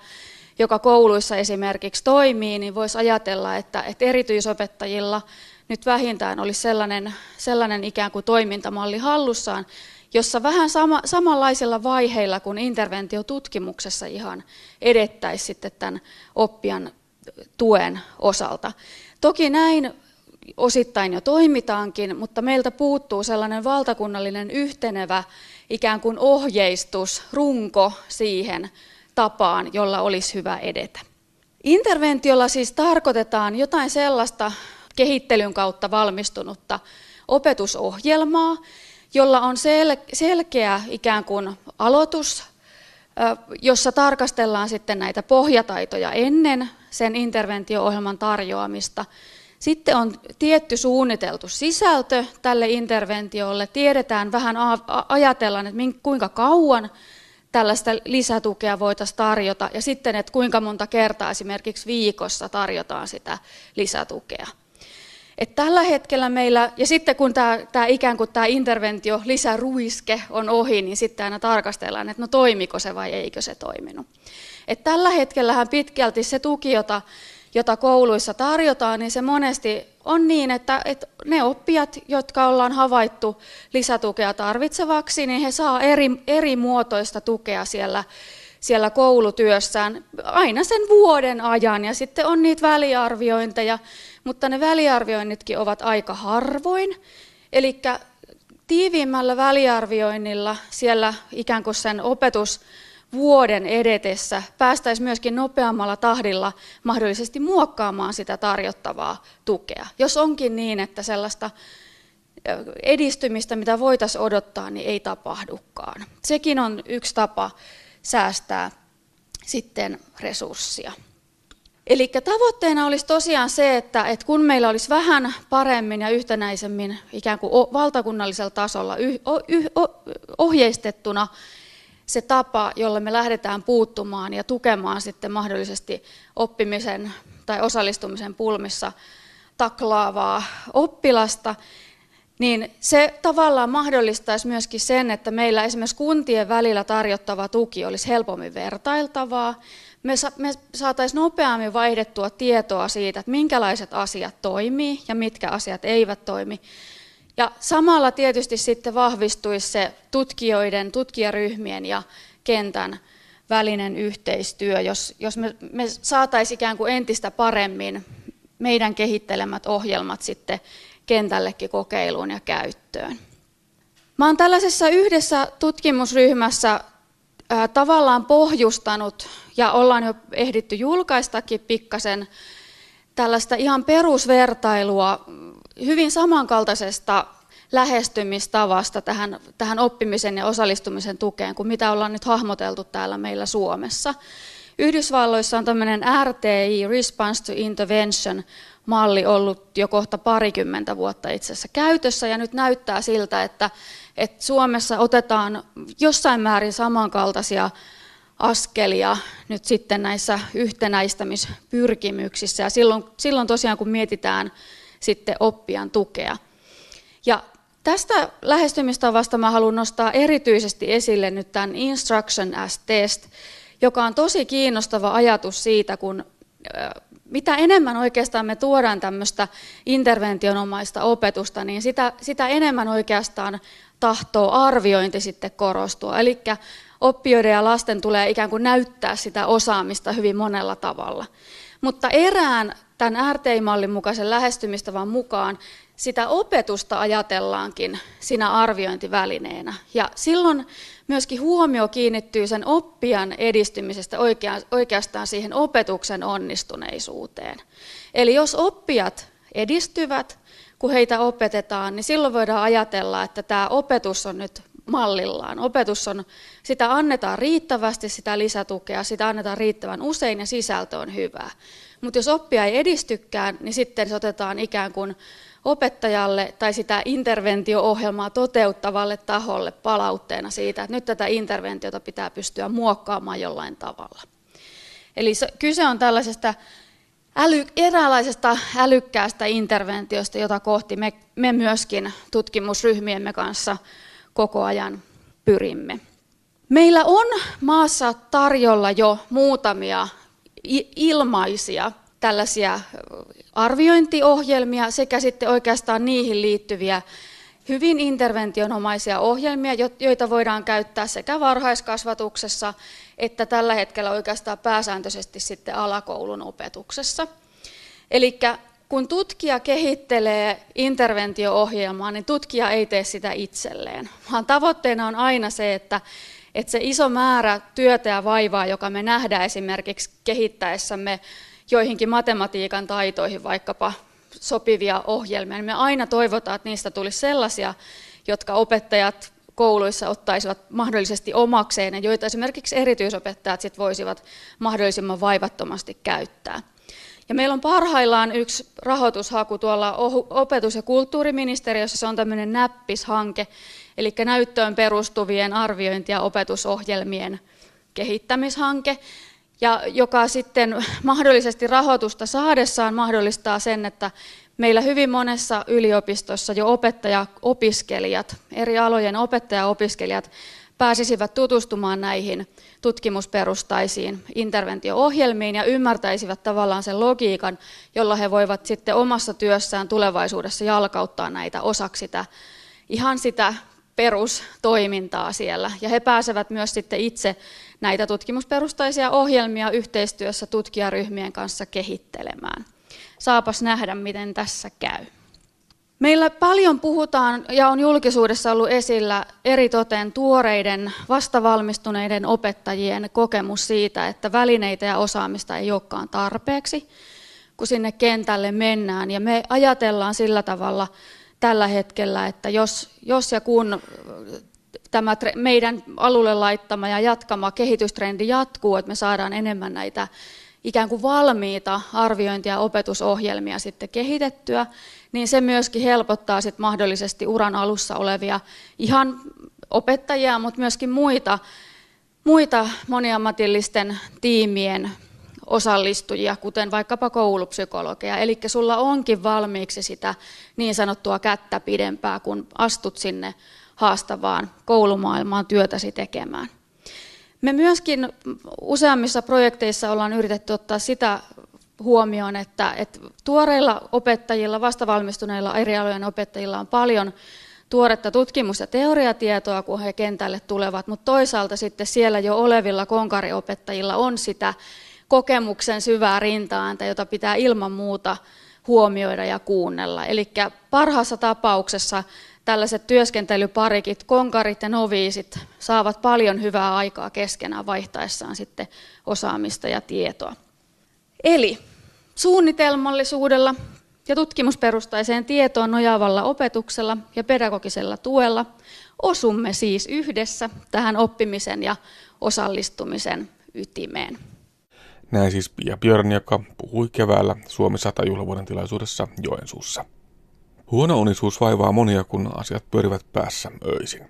joka kouluissa esimerkiksi toimii, niin voisi ajatella, että, että erityisopettajilla nyt vähintään olisi sellainen, sellainen ikään kuin toimintamalli hallussaan, jossa vähän sama, samanlaisilla vaiheilla kuin interventiotutkimuksessa ihan edettäisiin sitten tämän oppijan tuen osalta. Toki näin osittain jo toimitaankin, mutta meiltä puuttuu sellainen valtakunnallinen yhtenevä ikään kuin ohjeistus, runko siihen tapaan, jolla olisi hyvä edetä. Interventiolla siis tarkoitetaan jotain sellaista kehittelyn kautta valmistunutta opetusohjelmaa, jolla on sel- selkeä ikään kuin aloitus, jossa tarkastellaan sitten näitä pohjataitoja ennen sen interventio-ohjelman tarjoamista. Sitten on tietty suunniteltu sisältö tälle interventiolle. Tiedetään vähän ajatellaan, että kuinka kauan tällaista lisätukea voitaisiin tarjota ja sitten, että kuinka monta kertaa esimerkiksi viikossa tarjotaan sitä lisätukea. Et tällä hetkellä meillä, ja sitten kun tämä, tämä ikään kuin tämä interventio, lisäruiske on ohi, niin sitten aina tarkastellaan, että no toimiko se vai eikö se toiminut. Et tällä hetkellähän pitkälti se tuki, jota, jota kouluissa tarjotaan, niin se monesti on niin, että, että ne oppijat, jotka ollaan havaittu lisätukea tarvitsevaksi, niin he saa eri, eri muotoista tukea siellä siellä koulutyössään aina sen vuoden ajan ja sitten on niitä väliarviointeja, mutta ne väliarvioinnitkin ovat aika harvoin. Eli tiiviimmällä väliarvioinnilla siellä ikään kuin sen opetus vuoden edetessä päästäisiin myöskin nopeammalla tahdilla mahdollisesti muokkaamaan sitä tarjottavaa tukea. Jos onkin niin, että sellaista edistymistä, mitä voitaisiin odottaa, niin ei tapahdukaan. Sekin on yksi tapa säästää sitten resurssia. Eli tavoitteena olisi tosiaan se, että, että kun meillä olisi vähän paremmin ja yhtenäisemmin ikään kuin valtakunnallisella tasolla ohjeistettuna se tapa, jolla me lähdetään puuttumaan ja tukemaan sitten mahdollisesti oppimisen tai osallistumisen pulmissa taklaavaa oppilasta, niin se tavallaan mahdollistaisi myöskin sen, että meillä esimerkiksi kuntien välillä tarjottava tuki olisi helpommin vertailtavaa. Me, sa- me saataisiin nopeammin vaihdettua tietoa siitä, että minkälaiset asiat toimii ja mitkä asiat eivät toimi. Ja samalla tietysti sitten vahvistuisi se tutkijoiden, tutkijaryhmien ja kentän välinen yhteistyö, jos, jos me, me saataisiin ikään kuin entistä paremmin meidän kehittelemät ohjelmat sitten kentällekin kokeiluun ja käyttöön. Mä olen tällaisessa yhdessä tutkimusryhmässä ää, tavallaan pohjustanut, ja ollaan jo ehditty julkaistakin pikkasen, tällaista ihan perusvertailua hyvin samankaltaisesta lähestymistavasta tähän, tähän oppimisen ja osallistumisen tukeen kuin mitä ollaan nyt hahmoteltu täällä meillä Suomessa. Yhdysvalloissa on tämmöinen RTI, Response to Intervention, malli ollut jo kohta parikymmentä vuotta itse asiassa käytössä, ja nyt näyttää siltä, että, että Suomessa otetaan jossain määrin samankaltaisia askelia nyt sitten näissä yhtenäistämispyrkimyksissä, ja silloin, silloin tosiaan kun mietitään sitten oppijan tukea. Ja tästä lähestymistavasta mä haluan nostaa erityisesti esille nyt tämän Instruction as Test, joka on tosi kiinnostava ajatus siitä, kun mitä enemmän oikeastaan me tuodaan tämmöistä interventionomaista opetusta, niin sitä, sitä enemmän oikeastaan tahtoo arviointi sitten korostua. Eli oppijoiden ja lasten tulee ikään kuin näyttää sitä osaamista hyvin monella tavalla. Mutta erään tämän RTI-mallin mukaisen lähestymistavan mukaan sitä opetusta ajatellaankin siinä arviointivälineenä. Ja silloin myöskin huomio kiinnittyy sen oppijan edistymisestä oikeastaan siihen opetuksen onnistuneisuuteen. Eli jos oppijat edistyvät, kun heitä opetetaan, niin silloin voidaan ajatella, että tämä opetus on nyt mallillaan. Opetus on, sitä annetaan riittävästi, sitä lisätukea, sitä annetaan riittävän usein ja sisältö on hyvää. Mutta jos oppija ei edistykään, niin sitten se otetaan ikään kuin opettajalle tai sitä interventio-ohjelmaa toteuttavalle taholle palautteena siitä, että nyt tätä interventiota pitää pystyä muokkaamaan jollain tavalla. Eli se, kyse on tällaisesta äly, eräänlaisesta älykkäästä interventiosta, jota kohti me, me myöskin tutkimusryhmiemme kanssa koko ajan pyrimme. Meillä on maassa tarjolla jo muutamia ilmaisia tällaisia arviointiohjelmia sekä sitten oikeastaan niihin liittyviä hyvin interventionomaisia ohjelmia, joita voidaan käyttää sekä varhaiskasvatuksessa että tällä hetkellä oikeastaan pääsääntöisesti sitten alakoulun opetuksessa. Eli kun tutkija kehittelee interventio-ohjelmaa, niin tutkija ei tee sitä itselleen, vaan tavoitteena on aina se, että, että se iso määrä työtä ja vaivaa, joka me nähdään esimerkiksi kehittäessämme joihinkin matematiikan taitoihin vaikkapa sopivia ohjelmia, niin me aina toivotaan, että niistä tulisi sellaisia, jotka opettajat kouluissa ottaisivat mahdollisesti omakseen ja joita esimerkiksi erityisopettajat sit voisivat mahdollisimman vaivattomasti käyttää. Ja meillä on parhaillaan yksi rahoitushaku tuolla opetus- ja kulttuuriministeriössä, se on tämmöinen näppishanke, eli näyttöön perustuvien arviointi- ja opetusohjelmien kehittämishanke ja joka sitten mahdollisesti rahoitusta saadessaan mahdollistaa sen, että meillä hyvin monessa yliopistossa jo opettaja-opiskelijat, eri alojen opettaja-opiskelijat pääsisivät tutustumaan näihin tutkimusperustaisiin interventio-ohjelmiin ja ymmärtäisivät tavallaan sen logiikan, jolla he voivat sitten omassa työssään tulevaisuudessa jalkauttaa näitä osaksi sitä, ihan sitä perustoimintaa siellä. Ja he pääsevät myös sitten itse näitä tutkimusperustaisia ohjelmia yhteistyössä tutkijaryhmien kanssa kehittelemään. Saapas nähdä, miten tässä käy. Meillä paljon puhutaan ja on julkisuudessa ollut esillä eritoten tuoreiden vastavalmistuneiden opettajien kokemus siitä, että välineitä ja osaamista ei olekaan tarpeeksi, kun sinne kentälle mennään. Ja me ajatellaan sillä tavalla tällä hetkellä, että jos, jos ja kun tämä meidän alulle laittama ja jatkama kehitystrendi jatkuu, että me saadaan enemmän näitä ikään kuin valmiita arviointia ja opetusohjelmia sitten kehitettyä, niin se myöskin helpottaa sitten mahdollisesti uran alussa olevia ihan opettajia, mutta myöskin muita, muita moniammatillisten tiimien osallistujia, kuten vaikkapa koulupsykologeja. Eli sulla onkin valmiiksi sitä niin sanottua kättä pidempää, kun astut sinne haastavaan koulumaailmaan työtäsi tekemään. Me myöskin useammissa projekteissa ollaan yritetty ottaa sitä huomioon, että, että tuoreilla opettajilla, vastavalmistuneilla eri alojen opettajilla on paljon tuoretta tutkimus- ja teoriatietoa, kun he kentälle tulevat, mutta toisaalta sitten siellä jo olevilla konkariopettajilla on sitä kokemuksen syvää rintaääntä, jota pitää ilman muuta huomioida ja kuunnella. Eli parhaassa tapauksessa tällaiset työskentelyparikit, konkarit ja noviisit, saavat paljon hyvää aikaa keskenään vaihtaessaan sitten osaamista ja tietoa. Eli suunnitelmallisuudella ja tutkimusperustaiseen tietoon nojaavalla opetuksella ja pedagogisella tuella osumme siis yhdessä tähän oppimisen ja osallistumisen ytimeen. Näin siis Pia Björn, joka puhui keväällä Suomi 100 juhlavuoden tilaisuudessa Joensuussa. Huono unisuus vaivaa monia, kun asiat pyörivät päässä öisin.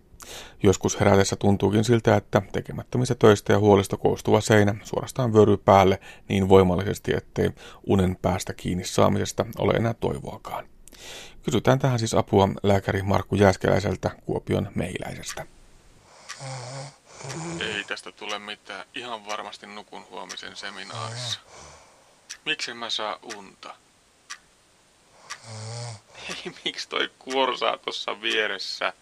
Joskus herätessä tuntuukin siltä, että tekemättömistä töistä ja huolista koostuva seinä suorastaan vyöryy päälle niin voimallisesti, ettei unen päästä kiinni saamisesta ole enää toivoakaan. Kysytään tähän siis apua lääkäri Markku Jääskeläiseltä Kuopion meiläisestä. Ei tästä tule mitään. Ihan varmasti nukun huomisen seminaarissa. Miksi mä saa unta? Ei, miksi toi kuorsaa tuossa vieressä?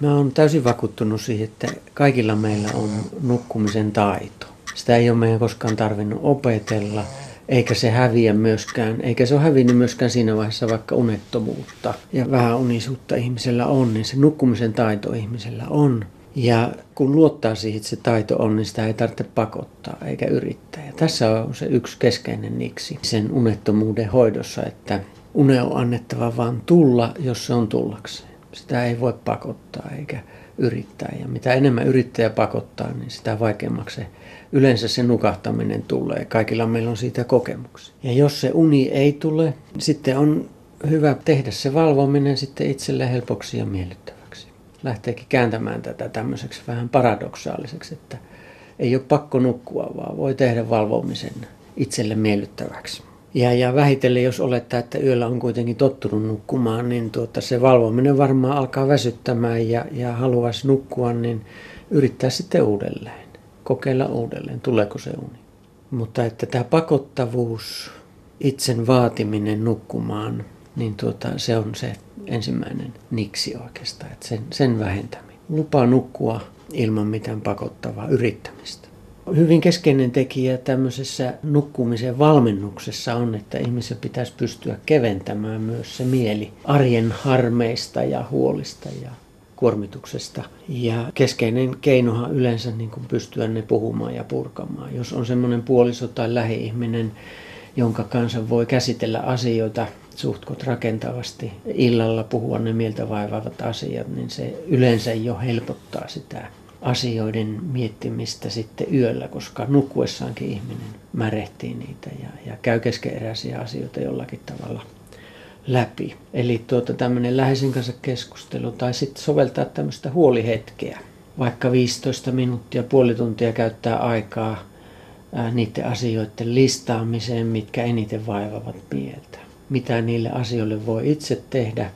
Mä oon täysin vakuuttunut siihen, että kaikilla meillä on nukkumisen taito. Sitä ei ole meidän koskaan tarvinnut opetella, eikä se häviä myöskään, eikä se ole hävinnyt myöskään siinä vaiheessa vaikka unettomuutta ja vähän unisuutta ihmisellä on, niin se nukkumisen taito ihmisellä on. Ja kun luottaa siihen, että se taito on, niin sitä ei tarvitse pakottaa eikä yrittää. Ja tässä on se yksi keskeinen niksi sen unettomuuden hoidossa, että une on annettava vaan tulla, jos se on tullakseen. Sitä ei voi pakottaa eikä yrittää. Ja mitä enemmän yrittäjä pakottaa, niin sitä vaikeammaksi se, yleensä se nukahtaminen tulee. Kaikilla meillä on siitä kokemuksia. Ja jos se uni ei tule, sitten on hyvä tehdä se valvominen sitten itselle helpoksi ja miellyttäväksi. Lähteekin kääntämään tätä tämmöiseksi vähän paradoksaaliseksi, että ei ole pakko nukkua, vaan voi tehdä valvomisen itselle miellyttäväksi. Ja, ja vähitellen, jos olettaa, että yöllä on kuitenkin tottunut nukkumaan, niin tuota, se valvominen varmaan alkaa väsyttämään ja, ja haluaisi nukkua, niin yrittää sitten uudelleen. Kokeilla uudelleen, tuleeko se uni. Mutta että tämä pakottavuus, itsen vaatiminen nukkumaan, niin tuota, se on se ensimmäinen niksi oikeastaan, että sen, sen vähentäminen. Lupa nukkua ilman mitään pakottavaa yrittämistä hyvin keskeinen tekijä tämmöisessä nukkumisen valmennuksessa on, että ihmisen pitäisi pystyä keventämään myös se mieli arjen harmeista ja huolista ja kuormituksesta. Ja keskeinen keinohan yleensä niin kuin pystyä ne puhumaan ja purkamaan. Jos on semmoinen puoliso tai lähi-ihminen, jonka kanssa voi käsitellä asioita suhtkot rakentavasti, illalla puhua ne mieltä vaivaavat asiat, niin se yleensä jo helpottaa sitä asioiden miettimistä sitten yöllä, koska nukkuessaankin ihminen märehtii niitä ja, ja käy keskeeräisiä asioita jollakin tavalla läpi. Eli tuota, tämmöinen läheisen kanssa keskustelu tai sitten soveltaa tämmöistä huolihetkeä. Vaikka 15 minuuttia, puoli tuntia käyttää aikaa ää, niiden asioiden listaamiseen, mitkä eniten vaivavat mieltä. Mitä niille asioille voi itse tehdä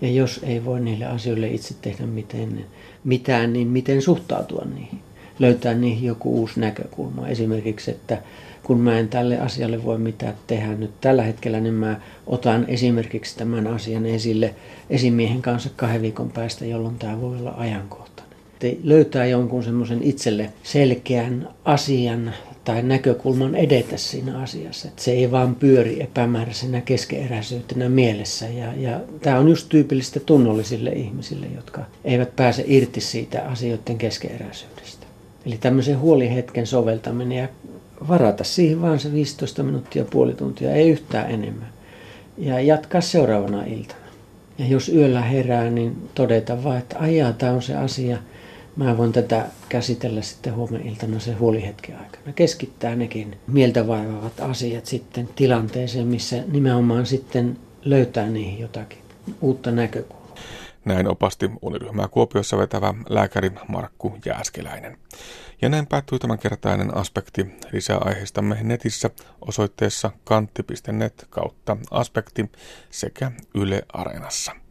ja jos ei voi niille asioille itse tehdä miten, mitään, niin miten suhtautua niihin. Löytää niihin joku uusi näkökulma. Esimerkiksi, että kun mä en tälle asialle voi mitään tehdä nyt tällä hetkellä, niin mä otan esimerkiksi tämän asian esille esimiehen kanssa kahden viikon päästä, jolloin tämä voi olla ajankohtainen. Löytää jonkun semmoisen itselle selkeän asian tai näkökulman edetä siinä asiassa. Että se ei vaan pyöri epämääräisenä keskeeräisyytenä mielessä. Ja, ja tämä on just tyypillistä tunnollisille ihmisille, jotka eivät pääse irti siitä asioiden keskeeräisyydestä. Eli tämmöisen huolihetken soveltaminen ja varata siihen vaan se 15 minuuttia, puoli tuntia, ei yhtään enemmän. Ja jatkaa seuraavana iltana. Ja jos yöllä herää, niin todeta vaan, että ajaa, tämä on se asia. Mä voin tätä käsitellä sitten huomenna iltana se huolihetken aikana. Keskittää nekin mieltä vaivaavat asiat sitten tilanteeseen, missä nimenomaan sitten löytää niihin jotakin uutta näkökulmaa. Näin opasti uniryhmää Kuopiossa vetävä lääkäri Markku Jääskeläinen. Ja näin päättyy tämänkertainen aspekti. Lisää aiheistamme netissä osoitteessa kantti.net kautta aspekti sekä Yle Areenassa.